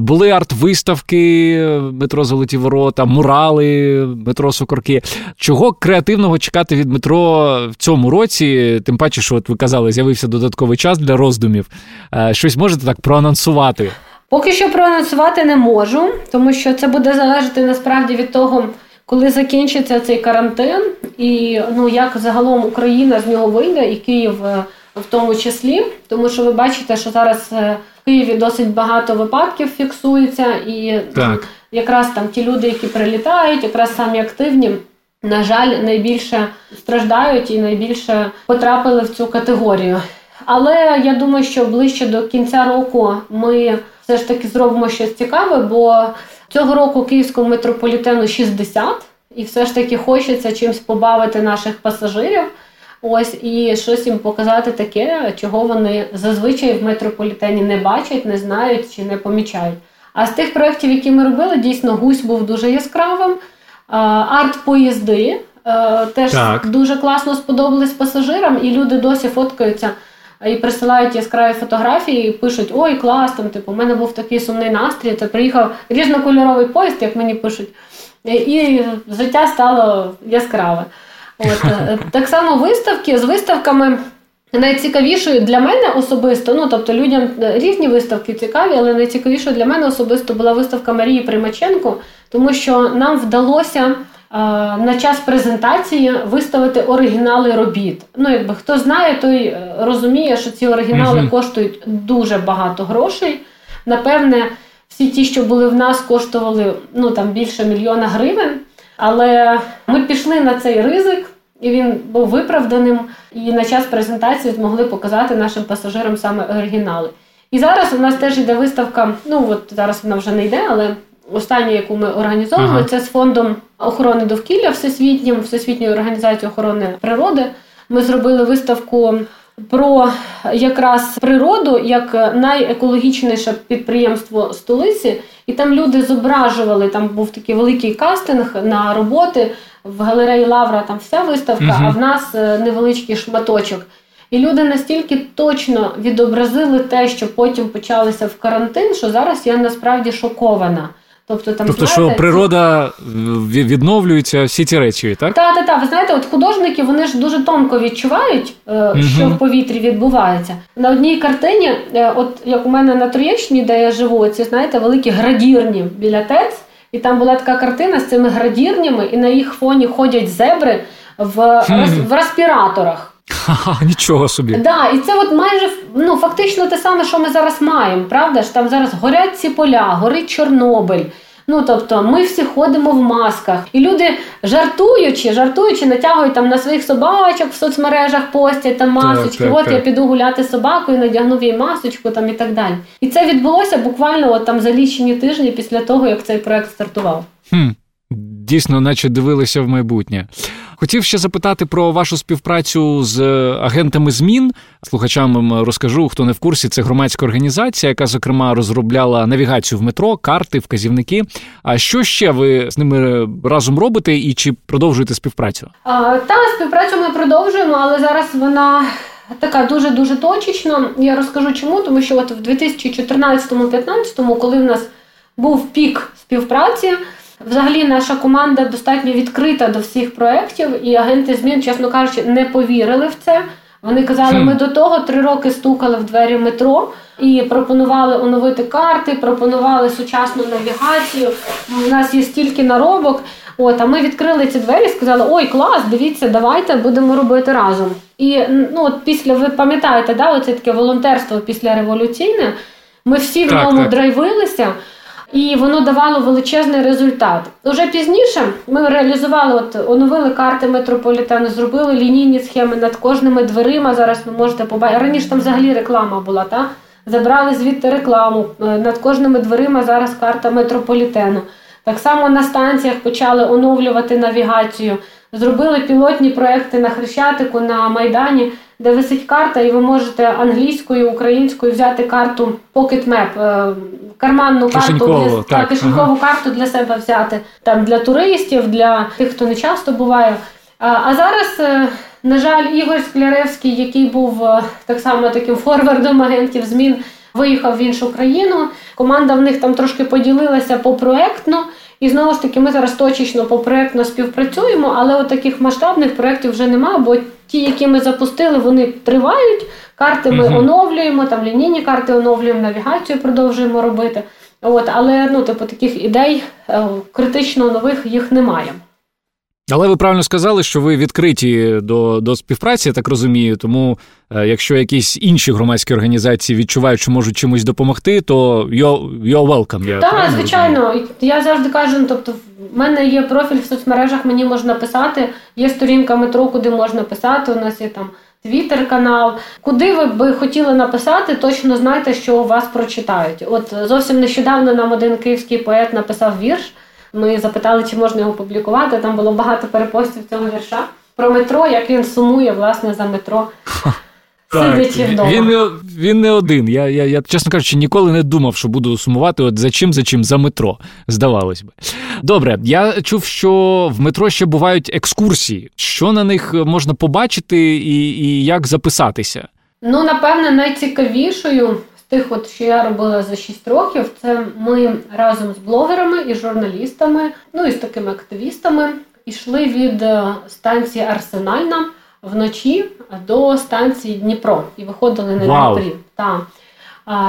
Speaker 1: Були арт-виставки, метро Золоті Ворота, мурали, метро Сокорки. Чого креативного чекати від метро в цьому році? Тим паче, що от ви казали, з'явився додатковий час для роздумів. Е, щось можете так проанонсувати?
Speaker 2: Поки що проанонсувати не можу, тому що це буде залежати насправді від того, коли закінчиться цей карантин, і ну як загалом Україна з нього вийде, і Київ е, в тому числі, тому що ви бачите, що зараз е, в Києві досить багато випадків фіксується, і так. якраз там ті люди, які прилітають, якраз самі активні. На жаль, найбільше страждають і найбільше потрапили в цю категорію. Але я думаю, що ближче до кінця року ми все ж таки зробимо щось цікаве, бо цього року київському метрополітену 60, і все ж таки хочеться чимось побавити наших пасажирів. Ось і щось їм показати таке, чого вони зазвичай в метрополітені не бачать, не знають чи не помічають. А з тих проєктів, які ми робили, дійсно гусь був дуже яскравим. Арт-поїзди е, теж так. дуже класно сподобались пасажирам, і люди досі фоткаються і присилають яскраві фотографії, і пишуть Ой, клас, там, типу, у мене був такий сумний настрій, то приїхав різнокольоровий поїзд, як мені пишуть, і життя стало яскраве. От, е, Так само виставки з виставками. Найцікавішою для мене особисто, ну тобто людям різні виставки цікаві, але найцікавішою для мене особисто була виставка Марії Примаченко, тому що нам вдалося на час презентації виставити оригінали робіт. Ну, якби хто знає, той е, розуміє, що ці оригінали угу. коштують дуже багато грошей. Напевне, всі ті, що були в нас, коштували ну, там, більше мільйона гривень. Але ми пішли на цей ризик, і він був виправданим. І на час презентації змогли показати нашим пасажирам саме оригінали. І зараз у нас теж йде виставка. Ну от зараз вона вже не йде, але остання, яку ми організовували, ага. це з фондом охорони довкілля всесвітнім, Всесвітньою організацією охорони природи. Ми зробили виставку про якраз природу як найекологічніше підприємство столиці, і там люди зображували. Там був такий великий кастинг на роботи в галереї Лавра. Там вся виставка, угу. а в нас е, невеличкий шматочок. І люди настільки точно відобразили те, що потім почалися в карантин, що зараз я насправді шокована.
Speaker 1: Тобто, там тобто, знаєте, що природа відновлюється всі ці речі, так?
Speaker 2: Так, так, так. Ви знаєте, от художники вони ж дуже тонко відчувають, угу. що в повітрі відбувається. На одній картині, е, от як у мене на Троєщині, де я живу, ці знаєте, великі градірні біля ТЕЦ, і там була така картина з цими градірнями, і на їх фоні ходять зебри в, хм. в респіраторах.
Speaker 1: Ха-ха, Нічого собі.
Speaker 2: Да, І це от майже ну, фактично те саме, що ми зараз маємо. Правда ж? Там зараз горять ці поля, горить Чорнобиль. Ну тобто, ми всі ходимо в масках, і люди жартуючи, жартуючи, натягують там на своїх собачок в соцмережах, постять там масочки. Так, так, От так. я піду гуляти з собакою, надягнув їй масочку там і так далі. І це відбулося буквально от там за лічені тижні після того, як цей проект стартував.
Speaker 1: Хм. Дійсно, наче дивилися в майбутнє. Хотів ще запитати про вашу співпрацю з агентами змін. Слухачам розкажу, хто не в курсі, це громадська організація, яка зокрема розробляла навігацію в метро, карти, вказівники. А що ще ви з ними разом робите і чи продовжуєте співпрацю?
Speaker 2: А, Та співпрацю ми продовжуємо, але зараз вона. Така дуже дуже точечна. Я розкажу чому, тому що от в 2014-2015, коли в нас був пік співпраці, Взагалі, наша команда достатньо відкрита до всіх проєктів, і агенти змін, чесно кажучи, не повірили в це. Вони казали, ми до того три роки стукали в двері метро і пропонували оновити карти, пропонували сучасну навігацію. У нас є стільки наробок. От, а ми відкрили ці двері і сказали: Ой, клас, дивіться, давайте будемо робити разом. І ну, от після, ви пам'ятаєте, да, оце таке волонтерство після революційне. Ми всі в ньому драйвилися і воно давало величезний результат. Уже пізніше ми реалізували, от оновили карти метрополітену, зробили лінійні схеми над кожними дверима. Зараз ви можете побачити. Раніше там взагалі реклама була, та забрали звідти рекламу. Е, над кожними дверима зараз карта метрополітену. Так само на станціях почали оновлювати навігацію. Зробили пілотні проекти на Хрещатику на Майдані, де висить карта, і ви можете англійською, українською взяти карту Pocket Map, е, карманну карту для так, кишенькову ага. карту для себе взяти там для туристів, для тих, хто не часто буває. А, а зараз, е, на жаль, Ігор Скляревський, який був е, так само таким форвардом агентів змін, виїхав в іншу країну. Команда в них там трошки поділилася по проектно. І знову ж таки, ми зараз точечно по проектно співпрацюємо, але от таких масштабних проєктів вже немає, бо ті, які ми запустили, вони тривають. Карти ми угу. оновлюємо, там лінійні карти оновлюємо, навігацію продовжуємо робити. От, Але ну, типу, таких ідей е, критично нових їх немає.
Speaker 1: Але ви правильно сказали, що ви відкриті до до співпраці, я так розумію. Тому е, якщо якісь інші громадські організації відчувають, що можуть чимось допомогти, то you're, you're welcome.
Speaker 2: Так, звичайно. Розумію. Я завжди кажу, ну, тобто, в мене є профіль в соцмережах, мені можна писати, є сторінка метро, куди можна писати. У нас є там твіттер-канал. Куди ви би хотіли написати, точно знайте, що у вас прочитають. От зовсім нещодавно нам один київський поет написав вірш. Ми запитали, чи можна його публікувати. Там було багато перепостів цього вірша про метро, як він сумує власне за метро. Сидячи вдома.
Speaker 1: Він не він не один. Я, я, я, чесно кажучи, ніколи не думав, що буду сумувати от за чим, за чим, за метро, здавалось би. Добре, я чув, що в метро ще бувають екскурсії. Що на них можна побачити і, і як записатися?
Speaker 2: Ну, напевне, найцікавішою тих, от, що я робила за 6 років, це ми разом з блогерами і журналістами, ну і з такими активістами, йшли від е, станції Арсенальна вночі до станції Дніпро і виходили на wow. Дніпрі. Так.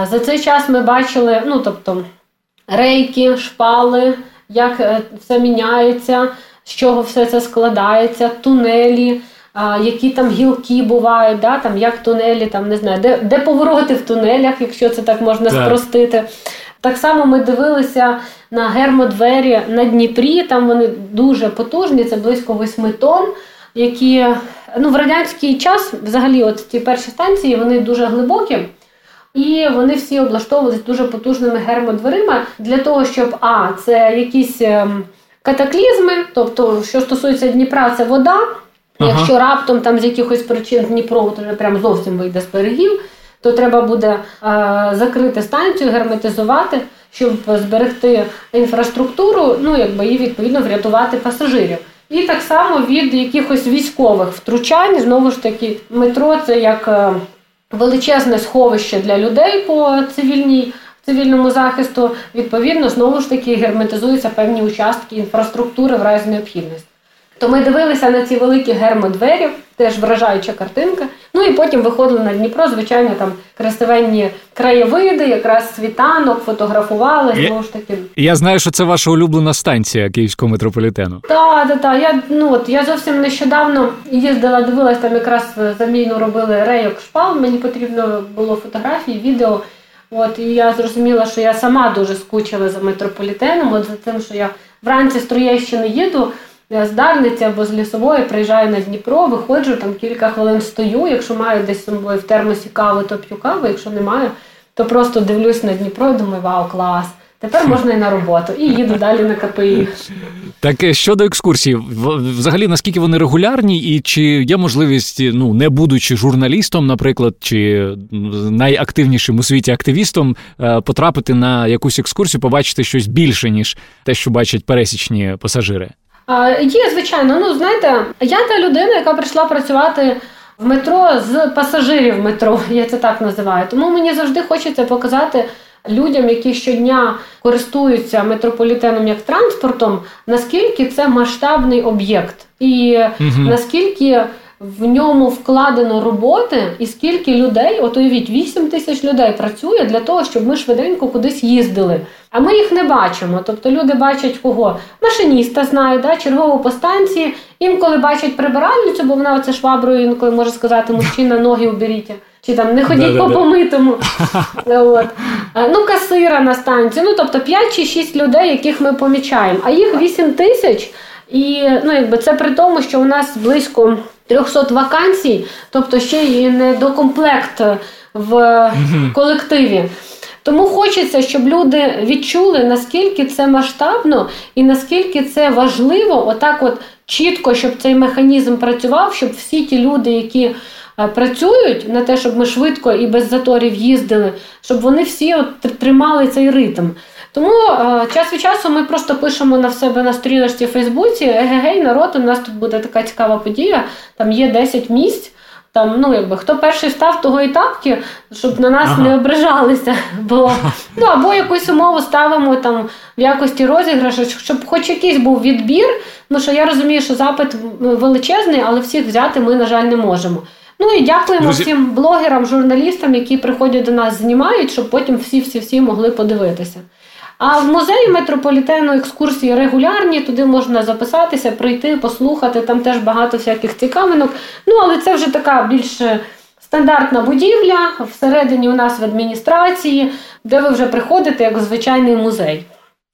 Speaker 2: За цей час ми бачили, ну тобто рейки, шпали, як е, все міняється, з чого все це складається, тунелі а, які там гілки бувають, да, там як тунелі, там не знаю, де де повороти в тунелях, якщо це так можна так. спростити. Так само ми дивилися на гермодвері на Дніпрі, там вони дуже потужні, це близько 8 тонн, які ну, в радянський час, взагалі, от ті перші станції, вони дуже глибокі. І вони всі облаштовувалися дуже потужними гермодверима для того, щоб а, це якісь ем, катаклізми, тобто, що стосується Дніпра, це вода. Ага. Якщо раптом там з якихось причин Дніпро вже прям зовсім вийде з берегів, то треба буде е, закрити станцію, герметизувати, щоб зберегти інфраструктуру, ну якби і відповідно врятувати пасажирів. І так само від якихось військових втручань, знову ж таки, метро це як е, величезне сховище для людей по цивільній. Цивільному захисту, відповідно, знову ж таки герметизуються певні участки інфраструктури в разі необхідності. То ми дивилися на ці великі гермодвері, теж вражаюча картинка. Ну і потім виходили на Дніпро, звичайно, там красивенні краєвиди, якраз світанок, фотографували. знову ж таки.
Speaker 1: Я знаю, що це ваша улюблена станція Київського метрополітену.
Speaker 2: Так, так, так. Я ну от я зовсім нещодавно їздила, дивилася там якраз заміну робили рейок шпал. Мені потрібно було фотографії, відео. От і я зрозуміла, що я сама дуже скучила за метрополітеном. От за тим, що я вранці з Троєщини їду. Я з або з лісової приїжджаю на Дніпро, виходжу там кілька хвилин стою. Якщо маю десь собою в термосі каву, то п'ю каву. Якщо не маю, то просто дивлюсь на Дніпро і думаю, вау, клас! Тепер можна і на роботу, і їду далі на КПІ.
Speaker 1: Так е, щодо екскурсій, взагалі наскільки вони регулярні, і чи є можливість, ну не будучи журналістом, наприклад, чи найактивнішим у світі активістом, е, потрапити на якусь екскурсію, побачити щось більше ніж те, що бачать пересічні пасажири?
Speaker 2: Є, звичайно. Ну, знаєте, я та людина, яка прийшла працювати в метро з пасажирів метро, я це так називаю. Тому мені завжди хочеться показати людям, які щодня користуються метрополітеном як транспортом, наскільки це масштабний об'єкт, і угу. наскільки в ньому вкладено роботи, і скільки людей, от уявіть, 8 тисяч людей працює для того, щоб ми швиденько кудись їздили. А ми їх не бачимо. Тобто люди бачать кого? Машиніста знають, да, чергову по станції. Інколи бачать прибиральницю, бо вона оце шваброю інколи може сказати, мужчина, ноги уберіть. Чи там не ходіть по помитому. От. Ну, касира на станції. Ну, тобто 5 чи 6 людей, яких ми помічаємо. А їх 8 тисяч. І ну, якби це при тому, що у нас близько 300 вакансій, тобто ще й не докомплект в колективі. Тому хочеться, щоб люди відчули, наскільки це масштабно і наскільки це важливо, отак, от чітко, щоб цей механізм працював, щоб всі ті люди, які е, працюють на те, щоб ми швидко і без заторів їздили, щоб вони всі от тримали цей ритм. Тому е, час від часу ми просто пишемо на себе на сторіночці в Фейсбуці Егегей, народ, у нас тут буде така цікава подія, там є 10 місць. Там, ну якби хто перший став, того і тапки, щоб на нас ага. не ображалися. Бо ну або якусь умову ставимо там в якості розіграшу, щоб хоч якийсь був відбір. Ну що я розумію, що запит величезний, але всіх взяти ми, на жаль, не можемо. Ну і дякуємо Друзі... всім блогерам, журналістам, які приходять до нас, знімають, щоб потім всі-всі-всі могли подивитися. А в музеї метрополітену екскурсії регулярні, туди можна записатися, прийти, послухати. Там теж багато всяких цікавинок. Ну, але це вже така більш стандартна будівля. Всередині у нас в адміністрації, де ви вже приходите як звичайний музей.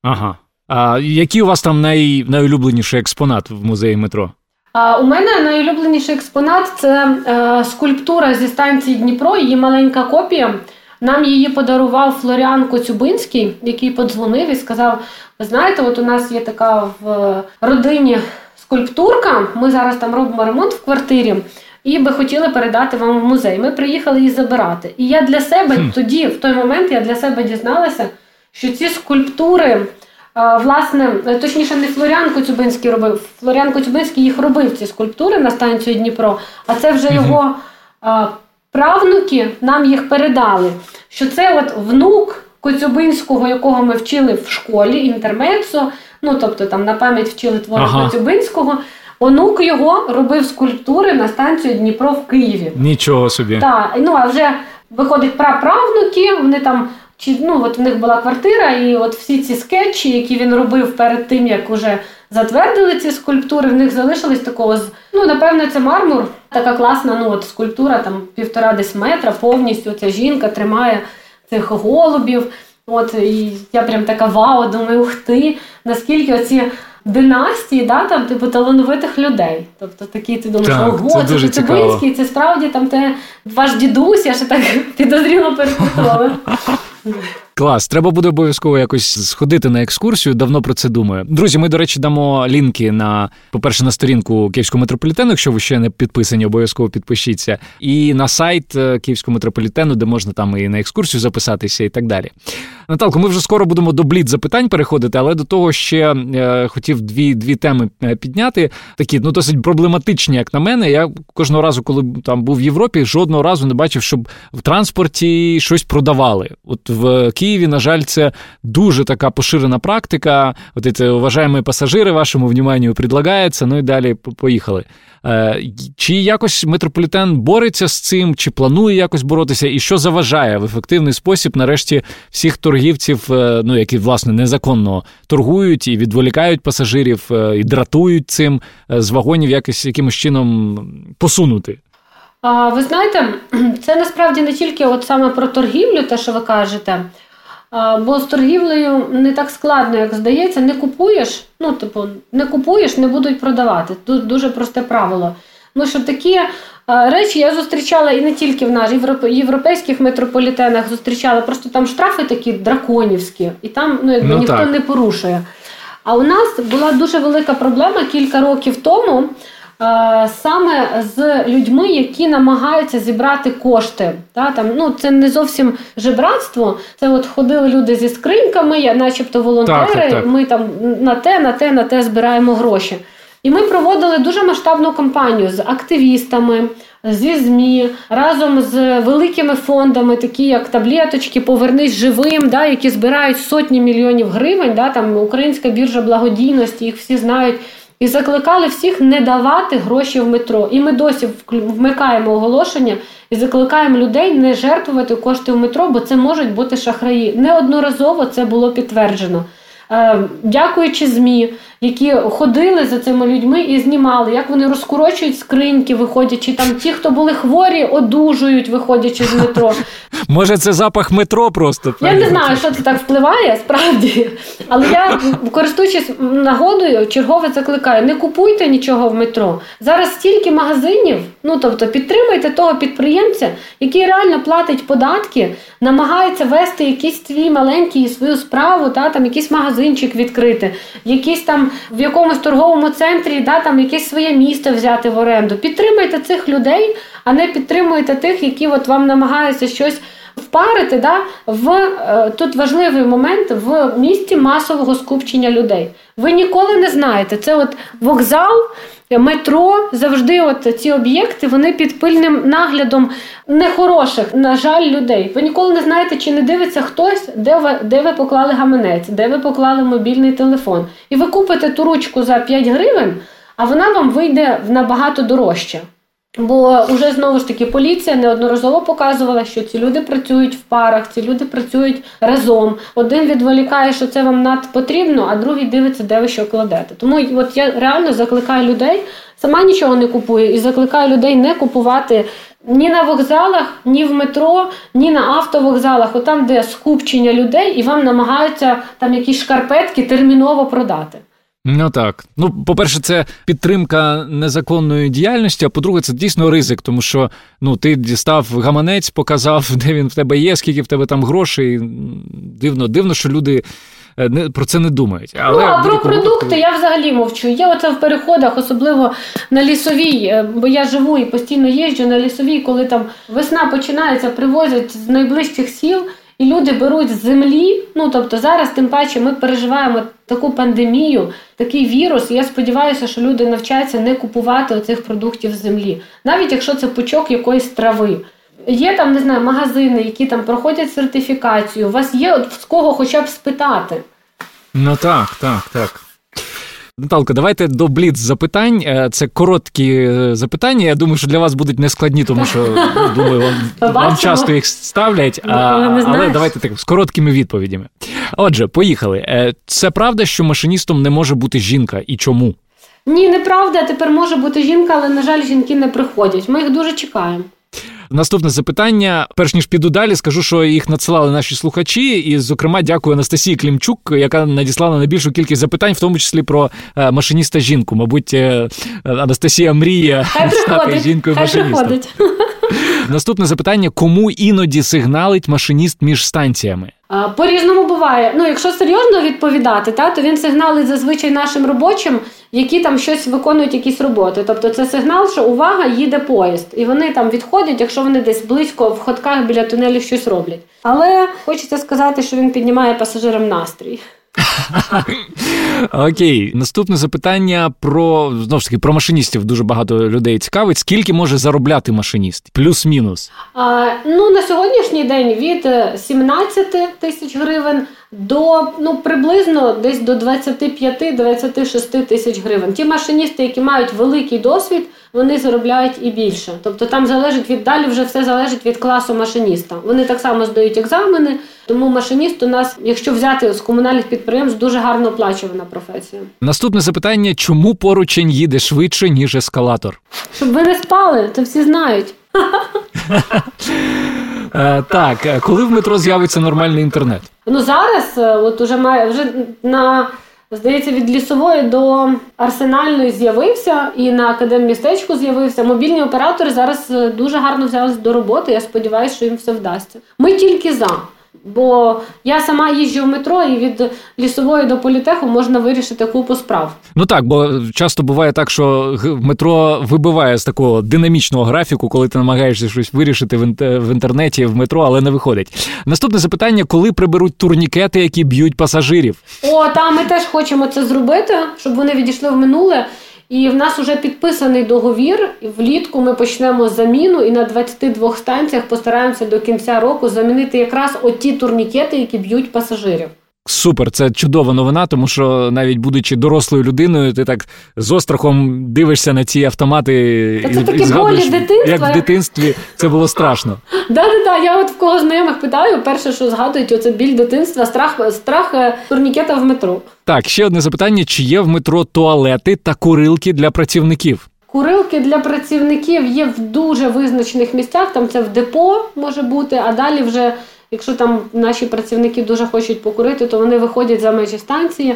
Speaker 1: Ага. А який у вас там най... найулюбленіший експонат в музеї метро?
Speaker 2: А, У мене найулюбленіший експонат це е, скульптура зі станції Дніпро, її маленька копія. Нам її подарував Флоріан Коцюбинський, який подзвонив і сказав: Ви знаєте, от у нас є така в родині скульптурка. Ми зараз там робимо ремонт в квартирі. І би хотіли передати вам в музей. Ми приїхали її забирати. І я для себе хм. тоді, в той момент, я для себе дізналася, що ці скульптури, власне, точніше, не Флоріан Коцюбинський робив. Флоріан Коцюбинський їх робив ці скульптури на станцію Дніпро, а це вже його правнуки нам їх передали, що це от внук Коцюбинського, якого ми вчили в школі, інтермецо, ну тобто там на пам'ять вчили твори ага. Коцюбинського. Онук його робив скульптури на станцію Дніпро в Києві.
Speaker 1: Нічого собі.
Speaker 2: Так, ну а вже виходить праправнуки, вони там чи ну от в них була квартира, і от всі ці скетчі, які він робив перед тим, як уже затвердили ці скульптури, в них залишились такого з ну напевно, це мармур. Така класна ну от скульптура, там півтора десь метра, повністю ця жінка тримає цих голубів. От і я прям така вау, думаю, ух ти, наскільки оці династії, да, там типу талановитих людей. Тобто такі ти думаєш, так, ого, це, це Цибинський, це справді там те ваш дідусь, я ще так підозріло перепитувала.
Speaker 1: Клас, треба буде обов'язково якось сходити на екскурсію. Давно про це думаю. Друзі, ми, до речі, дамо лінки на, по-перше, на сторінку Київського метрополітену. Якщо ви ще не підписані, обов'язково підпишіться. І на сайт е, Київського метрополітену, де можна там і на екскурсію записатися, і так далі. Наталко, ми вже скоро будемо до блід запитань переходити, але до того ще е, хотів дві дві теми е, підняти. Такі ну досить проблематичні, як на мене. Я кожного разу, коли там був в Європі, жодного разу не бачив, щоб в транспорті щось продавали. От в Києві, на жаль, це дуже така поширена практика. От це вважаємо пасажири вашому вніманню предлагається, ну і далі поїхали. Е, чи якось метрополітен бореться з цим, чи планує якось боротися, і що заважає в ефективний спосіб, нарешті, всіх торгівців, е, ну які власне незаконно торгують і відволікають пасажирів, е, і дратують цим з вагонів якось якимось чином посунути?
Speaker 2: А ви знаєте, це насправді не тільки от саме про торгівлю, те, що ви кажете. Бо з торгівлею не так складно, як здається, не купуєш. Ну, типу, не купуєш, не будуть продавати. Тут дуже просте правило. Ну що такі речі я зустрічала і не тільки в наших європейських метрополітенах зустрічала, просто там штрафи такі драконівські, і там ну, якби ну, ніхто так. не порушує. А у нас була дуже велика проблема кілька років тому. Саме з людьми, які намагаються зібрати кошти. Та, там, ну, Це не зовсім жебратство, це от ходили люди зі скриньками, начебто волонтери, так, так, так. ми там на те, на те, на те збираємо гроші. І ми проводили дуже масштабну кампанію з активістами, зі ЗМІ, разом з великими фондами, такі як таблеточки, Повернись живим, да, які збирають сотні мільйонів гривень. Да, там Українська біржа благодійності, їх всі знають. І закликали всіх не давати гроші в метро. І ми досі вмикаємо оголошення і закликаємо людей не жертвувати кошти в метро, бо це можуть бути шахраї. Неодноразово це було підтверджено. Е, дякуючи ЗМІ, які ходили за цими людьми і знімали, як вони розкорочують скриньки, виходячи там. Ті, хто були хворі, одужують, виходячи з метро.
Speaker 1: Може, це запах метро просто
Speaker 2: я не знаю, що це так впливає, справді. Але я, користуючись нагодою, чергове закликаю: не купуйте нічого в метро. Зараз стільки магазинів. Ну тобто, підтримайте того підприємця, який реально платить податки, намагається вести якийсь свій маленький свою справу, та там якийсь магазинчик відкрити, якісь там в якомусь торговому центрі, да, там якесь своє місто взяти в оренду. Підтримайте цих людей, а не підтримуйте тих, які от вам намагаються щось. Впарити да, в е, тут важливий момент в місті масового скупчення людей. Ви ніколи не знаєте. Це от вокзал, метро, завжди от ці об'єкти вони під пильним наглядом нехороших, на жаль, людей. Ви ніколи не знаєте, чи не дивиться хтось, де ви де ви поклали гаманець, де ви поклали мобільний телефон. І ви купите ту ручку за 5 гривень, а вона вам вийде набагато дорожче. Бо вже знову ж таки поліція неодноразово показувала, що ці люди працюють в парах, ці люди працюють разом. Один відволікає, що це вам над потрібно, а другий дивиться, де ви що кладете. Тому от я реально закликаю людей, сама нічого не купую, і закликаю людей не купувати ні на вокзалах, ні в метро, ні на автовокзалах, отам, де скупчення людей, і вам намагаються там якісь шкарпетки терміново продати.
Speaker 1: Ну так. Ну, по-перше, це підтримка незаконної діяльності, а по-друге, це дійсно ризик, тому що ну, ти дістав гаманець, показав, де він в тебе є, скільки в тебе там грошей. Дивно, дивно, що люди. Е, не про це не думають.
Speaker 2: Але ну, а про продукти я взагалі мовчу. Є оце в переходах, особливо на лісовій, е, бо я живу і постійно їжджу на лісовій, коли там весна починається, привозять з найближчих сіл. І люди беруть з землі. Ну тобто зараз, тим паче, ми переживаємо таку пандемію, такий вірус. і Я сподіваюся, що люди навчаються не купувати оцих продуктів з землі, навіть якщо це пучок якоїсь трави. Є там, не знаю, магазини, які там проходять сертифікацію. У вас є от з кого хоча б спитати.
Speaker 1: Ну так, так, так. Наталко, давайте до бліц запитань. Е, це короткі е, запитання. Я думаю, що для вас будуть нескладні, тому що ну, думаю, вам, вам часто їх ставлять. А, але давайте так з короткими відповідями. Отже, поїхали. Е, це правда, що машиністом не може бути жінка, і чому?
Speaker 2: Ні, неправда. Тепер може бути жінка, але на жаль, жінки не приходять. Ми їх дуже чекаємо.
Speaker 1: Наступне запитання. Перш ніж піду далі, скажу, що їх надсилали наші слухачі, і, зокрема, дякую Анастасії Клімчук, яка надіслала найбільшу кількість запитань, в тому числі про е, машиніста жінку. Мабуть, е, Анастасія мріє стати жінкою машиністом. Наступне запитання: кому іноді сигналить машиніст між станціями?
Speaker 2: По різному буває. Ну, якщо серйозно відповідати, та то він сигналить зазвичай нашим робочим, які там щось виконують, якісь роботи. Тобто це сигнал, що увага, їде поїзд, і вони там відходять, якщо вони десь близько в ходках біля тунелів щось роблять. Але хочеться сказати, що він піднімає пасажирам настрій.
Speaker 1: Окей, наступне запитання про знову ж таки про машиністів. Дуже багато людей цікавить. Скільки може заробляти машиніст? Плюс-мінус?
Speaker 2: А, Ну на сьогоднішній день від 17 е, тисяч гривень до ну приблизно десь до 25-26 тисяч гривень. Ті машиністи, які мають великий досвід, вони заробляють і більше. Тобто там залежить від далі, вже все залежить від класу машиніста. Вони так само здають екзамени. Тому машиніст у нас, якщо взяти з комунальних підприємств, дуже гарно оплачувана професія.
Speaker 1: Наступне запитання: чому поручень їде швидше ніж ескалатор?
Speaker 2: Щоб ви не спали, це всі знають.
Speaker 1: Е, так, е, коли в метро з'явиться нормальний інтернет?
Speaker 2: Ну зараз, е, от уже має вже на здається, від лісової до арсенальної з'явився і на академмістечку з'явився. Мобільні оператори зараз дуже гарно взялися до роботи. Я сподіваюся, що їм все вдасться. Ми тільки за. Бо я сама їжджу в метро, і від лісової до політеху можна вирішити купу справ.
Speaker 1: Ну так, бо часто буває так, що метро вибиває з такого динамічного графіку, коли ти намагаєшся щось вирішити в інтернеті в метро, але не виходить. Наступне запитання: коли приберуть турнікети, які б'ють пасажирів?
Speaker 2: О, та ми теж хочемо це зробити, щоб вони відійшли в минуле. І в нас вже підписаний договір. Влітку ми почнемо заміну, і на 22 станціях постараємося до кінця року замінити якраз оті турнікети, які б'ють пасажирів.
Speaker 1: Супер, це чудова новина, тому що навіть будучи дорослою людиною, ти так з острахом дивишся на ці автомати
Speaker 2: Та це і, такі і болі дитинства.
Speaker 1: як в дитинстві це було страшно.
Speaker 2: Да, да, да. Я от в кого знайомих питаю, перше, що згадують, оце біль дитинства, страх страх е, турнікета в метро.
Speaker 1: Так, ще одне запитання: чи є в метро туалети та курилки для працівників?
Speaker 2: Курилки для працівників є в дуже визначених місцях. Там це в депо може бути, а далі вже. Якщо там наші працівники дуже хочуть покурити, то вони виходять за межі станції.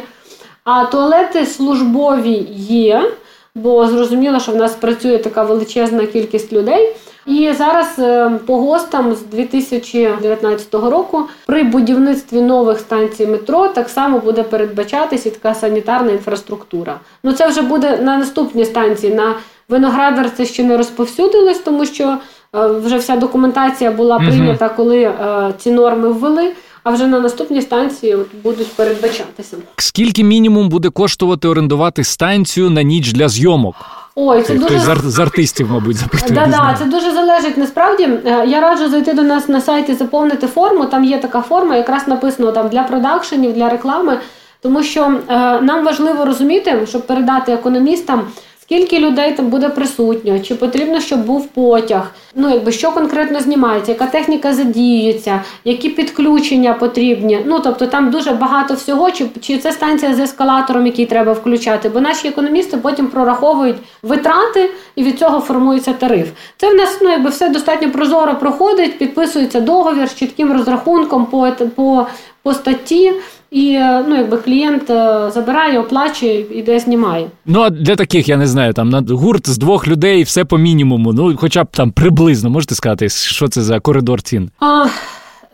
Speaker 2: А туалети службові є, бо зрозуміло, що в нас працює така величезна кількість людей. І зараз е, по ГОСТам з 2019 року при будівництві нових станцій метро так само буде передбачатися така санітарна інфраструктура. Ну це вже буде на наступній станції. На Виноградар це ще не розповсюдилось, тому що вже вся документація була прийнята, коли е, ці норми ввели. А вже на наступній станції от будуть передбачатися.
Speaker 1: Скільки мінімум буде коштувати орендувати станцію на ніч для зйомок?
Speaker 2: Ой, це дуже
Speaker 1: з, з артистів, мабуть, запитує.
Speaker 2: Да, да, це дуже залежить. Насправді е, я раджу зайти до нас на сайті, заповнити форму. Там є така форма, якраз написано там для продакшенів, для реклами. Тому що е, нам важливо розуміти, щоб передати економістам. Скільки людей там буде присутньо, чи потрібно, щоб був потяг? Ну якби що конкретно знімається, яка техніка задіюється, які підключення потрібні? Ну тобто там дуже багато всього, чи чи це станція з ескалатором, який треба включати? Бо наші економісти потім прораховують витрати і від цього формується тариф. Це в нас ну якби все достатньо прозоро проходить, підписується договір з чітким розрахунком по по, по статті. І е, ну, якби клієнт е, забирає, оплачує і де знімає.
Speaker 1: Ну а для таких я не знаю, там на гурт з двох людей все по мінімуму. Ну, хоча б там приблизно можете сказати, що це за коридор цін?
Speaker 2: А,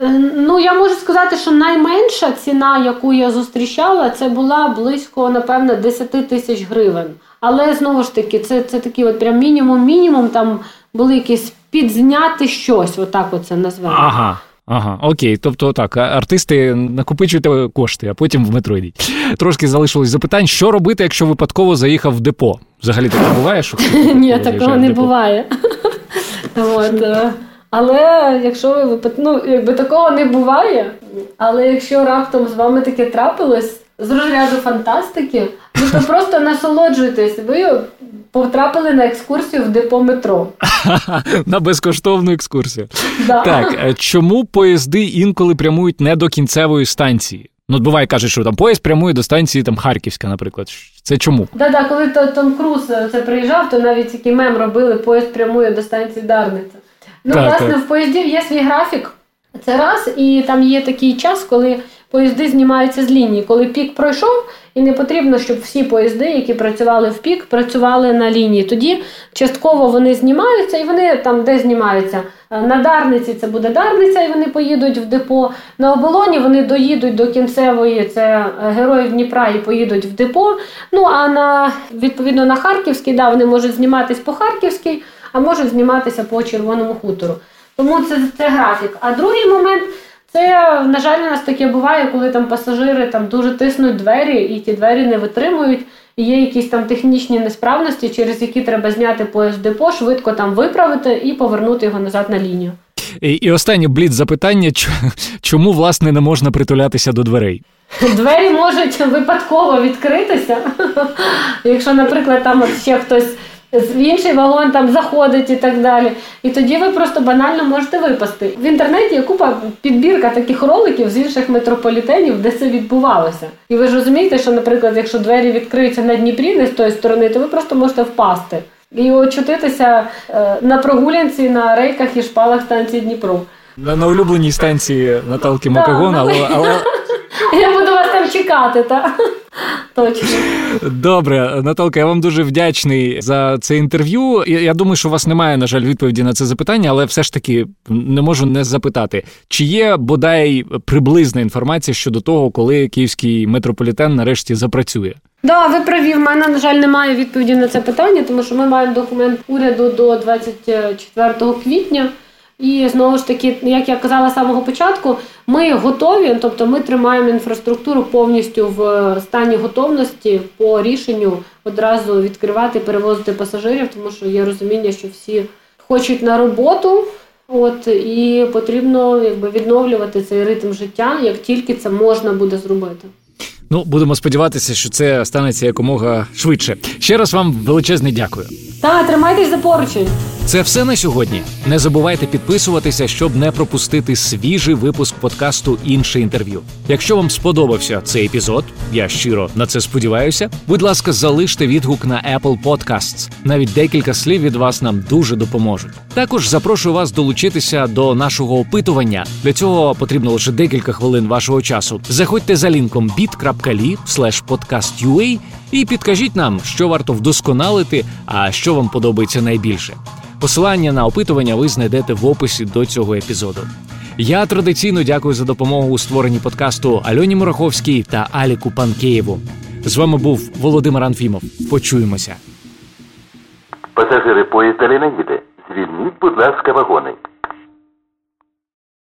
Speaker 2: е, Ну я можу сказати, що найменша ціна, яку я зустрічала, це була близько, напевно, 10 тисяч гривень. Але знову ж таки, це це такий от прям мінімум-мінімум. Там були якісь підзняти щось, отак оце назвемо.
Speaker 1: Ага. Ага, окей. Тобто так, артисти накопичуйте кошти, а потім в метро йдіть. Трошки залишилось запитань, що робити, якщо випадково заїхав в депо? Взагалі таке буває, що
Speaker 2: ні, такого не буває. От. Е, але якщо ви ну, якби такого не буває, але якщо раптом з вами таке трапилось з розряду фантастики, ну то просто насолоджуйтесь. Ви потрапили на екскурсію в депо метро.
Speaker 1: На безкоштовну екскурсію. Так, е, чому поїзди інколи прямують не до кінцевої станції? Ну, буває, каже, що там поїзд прямує до станції там Харківська, наприклад. Це чому?
Speaker 2: Да, да, коли то Том Круз е, це приїжджав, то навіть який мем робили, поїзд прямує до станції Дарниця. Ну, так, власне, так. в поїздів є свій графік. Це раз, і там є такий час, коли поїзди знімаються з лінії. Коли пік пройшов, і не потрібно, щоб всі поїзди, які працювали в пік, працювали на лінії. Тоді частково вони знімаються і вони там де знімаються. Е, на Дарниці це буде Дарниця, і вони поїдуть в депо. На оболоні вони доїдуть до кінцевої, це е, героїв Дніпра і поїдуть в депо. Ну а на відповідно на Харківський, да, вони можуть зніматись по Харківській, а можуть зніматися по Червоному хутору. Тому це, це графік. А другий момент. Це, на жаль, у нас таке буває, коли там пасажири там дуже тиснуть двері, і ті двері не витримують. І є якісь там технічні несправності, через які треба зняти поїзд депо, швидко там виправити і повернути його назад на лінію.
Speaker 1: І і останнє блід запитання: чому власне не можна притулятися до дверей?
Speaker 2: Двері можуть випадково відкритися. Якщо, наприклад, там от ще хтось в інший вагон там заходить і так далі. І тоді ви просто банально можете випасти. В інтернеті є купа підбірка таких роликів з інших метрополітенів, де це відбувалося. І ви ж розумієте, що, наприклад, якщо двері відкриються на Дніпрі, не з тої сторони, то ви просто можете впасти. і очутитися е, на прогулянці на рейках і шпалах станції Дніпро.
Speaker 1: На, улюбленій станції Наталки Макагон, але, але
Speaker 2: Я буду вас там чекати, так? Точно.
Speaker 1: добре, Наталка, я вам дуже вдячний за це інтерв'ю. Я, я думаю, що у вас немає, на жаль, відповіді на це запитання, але все ж таки не можу не запитати, чи є бодай приблизна інформація щодо того, коли київський метрополітен нарешті запрацює?
Speaker 2: Да, ви праві. В мене, на жаль, немає відповіді на це питання, тому що ми маємо документ уряду до 24 квітня. І знову ж таки, як я казала з самого початку, ми готові, тобто ми тримаємо інфраструктуру повністю в стані готовності по рішенню одразу відкривати, перевозити пасажирів, тому що є розуміння, що всі хочуть на роботу. От і потрібно якби відновлювати цей ритм життя, як тільки це можна буде зробити.
Speaker 1: Ну, будемо сподіватися, що це станеться якомога швидше. Ще раз вам величезне дякую.
Speaker 2: Та тримайтесь за поручень.
Speaker 1: Це все на сьогодні. Не забувайте підписуватися, щоб не пропустити свіжий випуск подкасту інше інтерв'ю. Якщо вам сподобався цей епізод, я щиро на це сподіваюся. Будь ласка, залиште відгук на Apple Podcasts. Навіть декілька слів від вас нам дуже допоможуть. Також запрошую вас долучитися до нашого опитування. Для цього потрібно лише декілька хвилин вашого часу. Заходьте за лінком bit.ly podcastua і підкажіть нам, що варто вдосконалити, а що вам подобається найбільше. Посилання на опитування ви знайдете в описі до цього епізоду. Я традиційно дякую за допомогу у створенні подкасту Альоні Мураховській та Аліку Панкеєву. З вами був Володимир Анфімов. Почуємося.
Speaker 3: Пасажири поїзда не. Звільніть, будь ласка, вагони.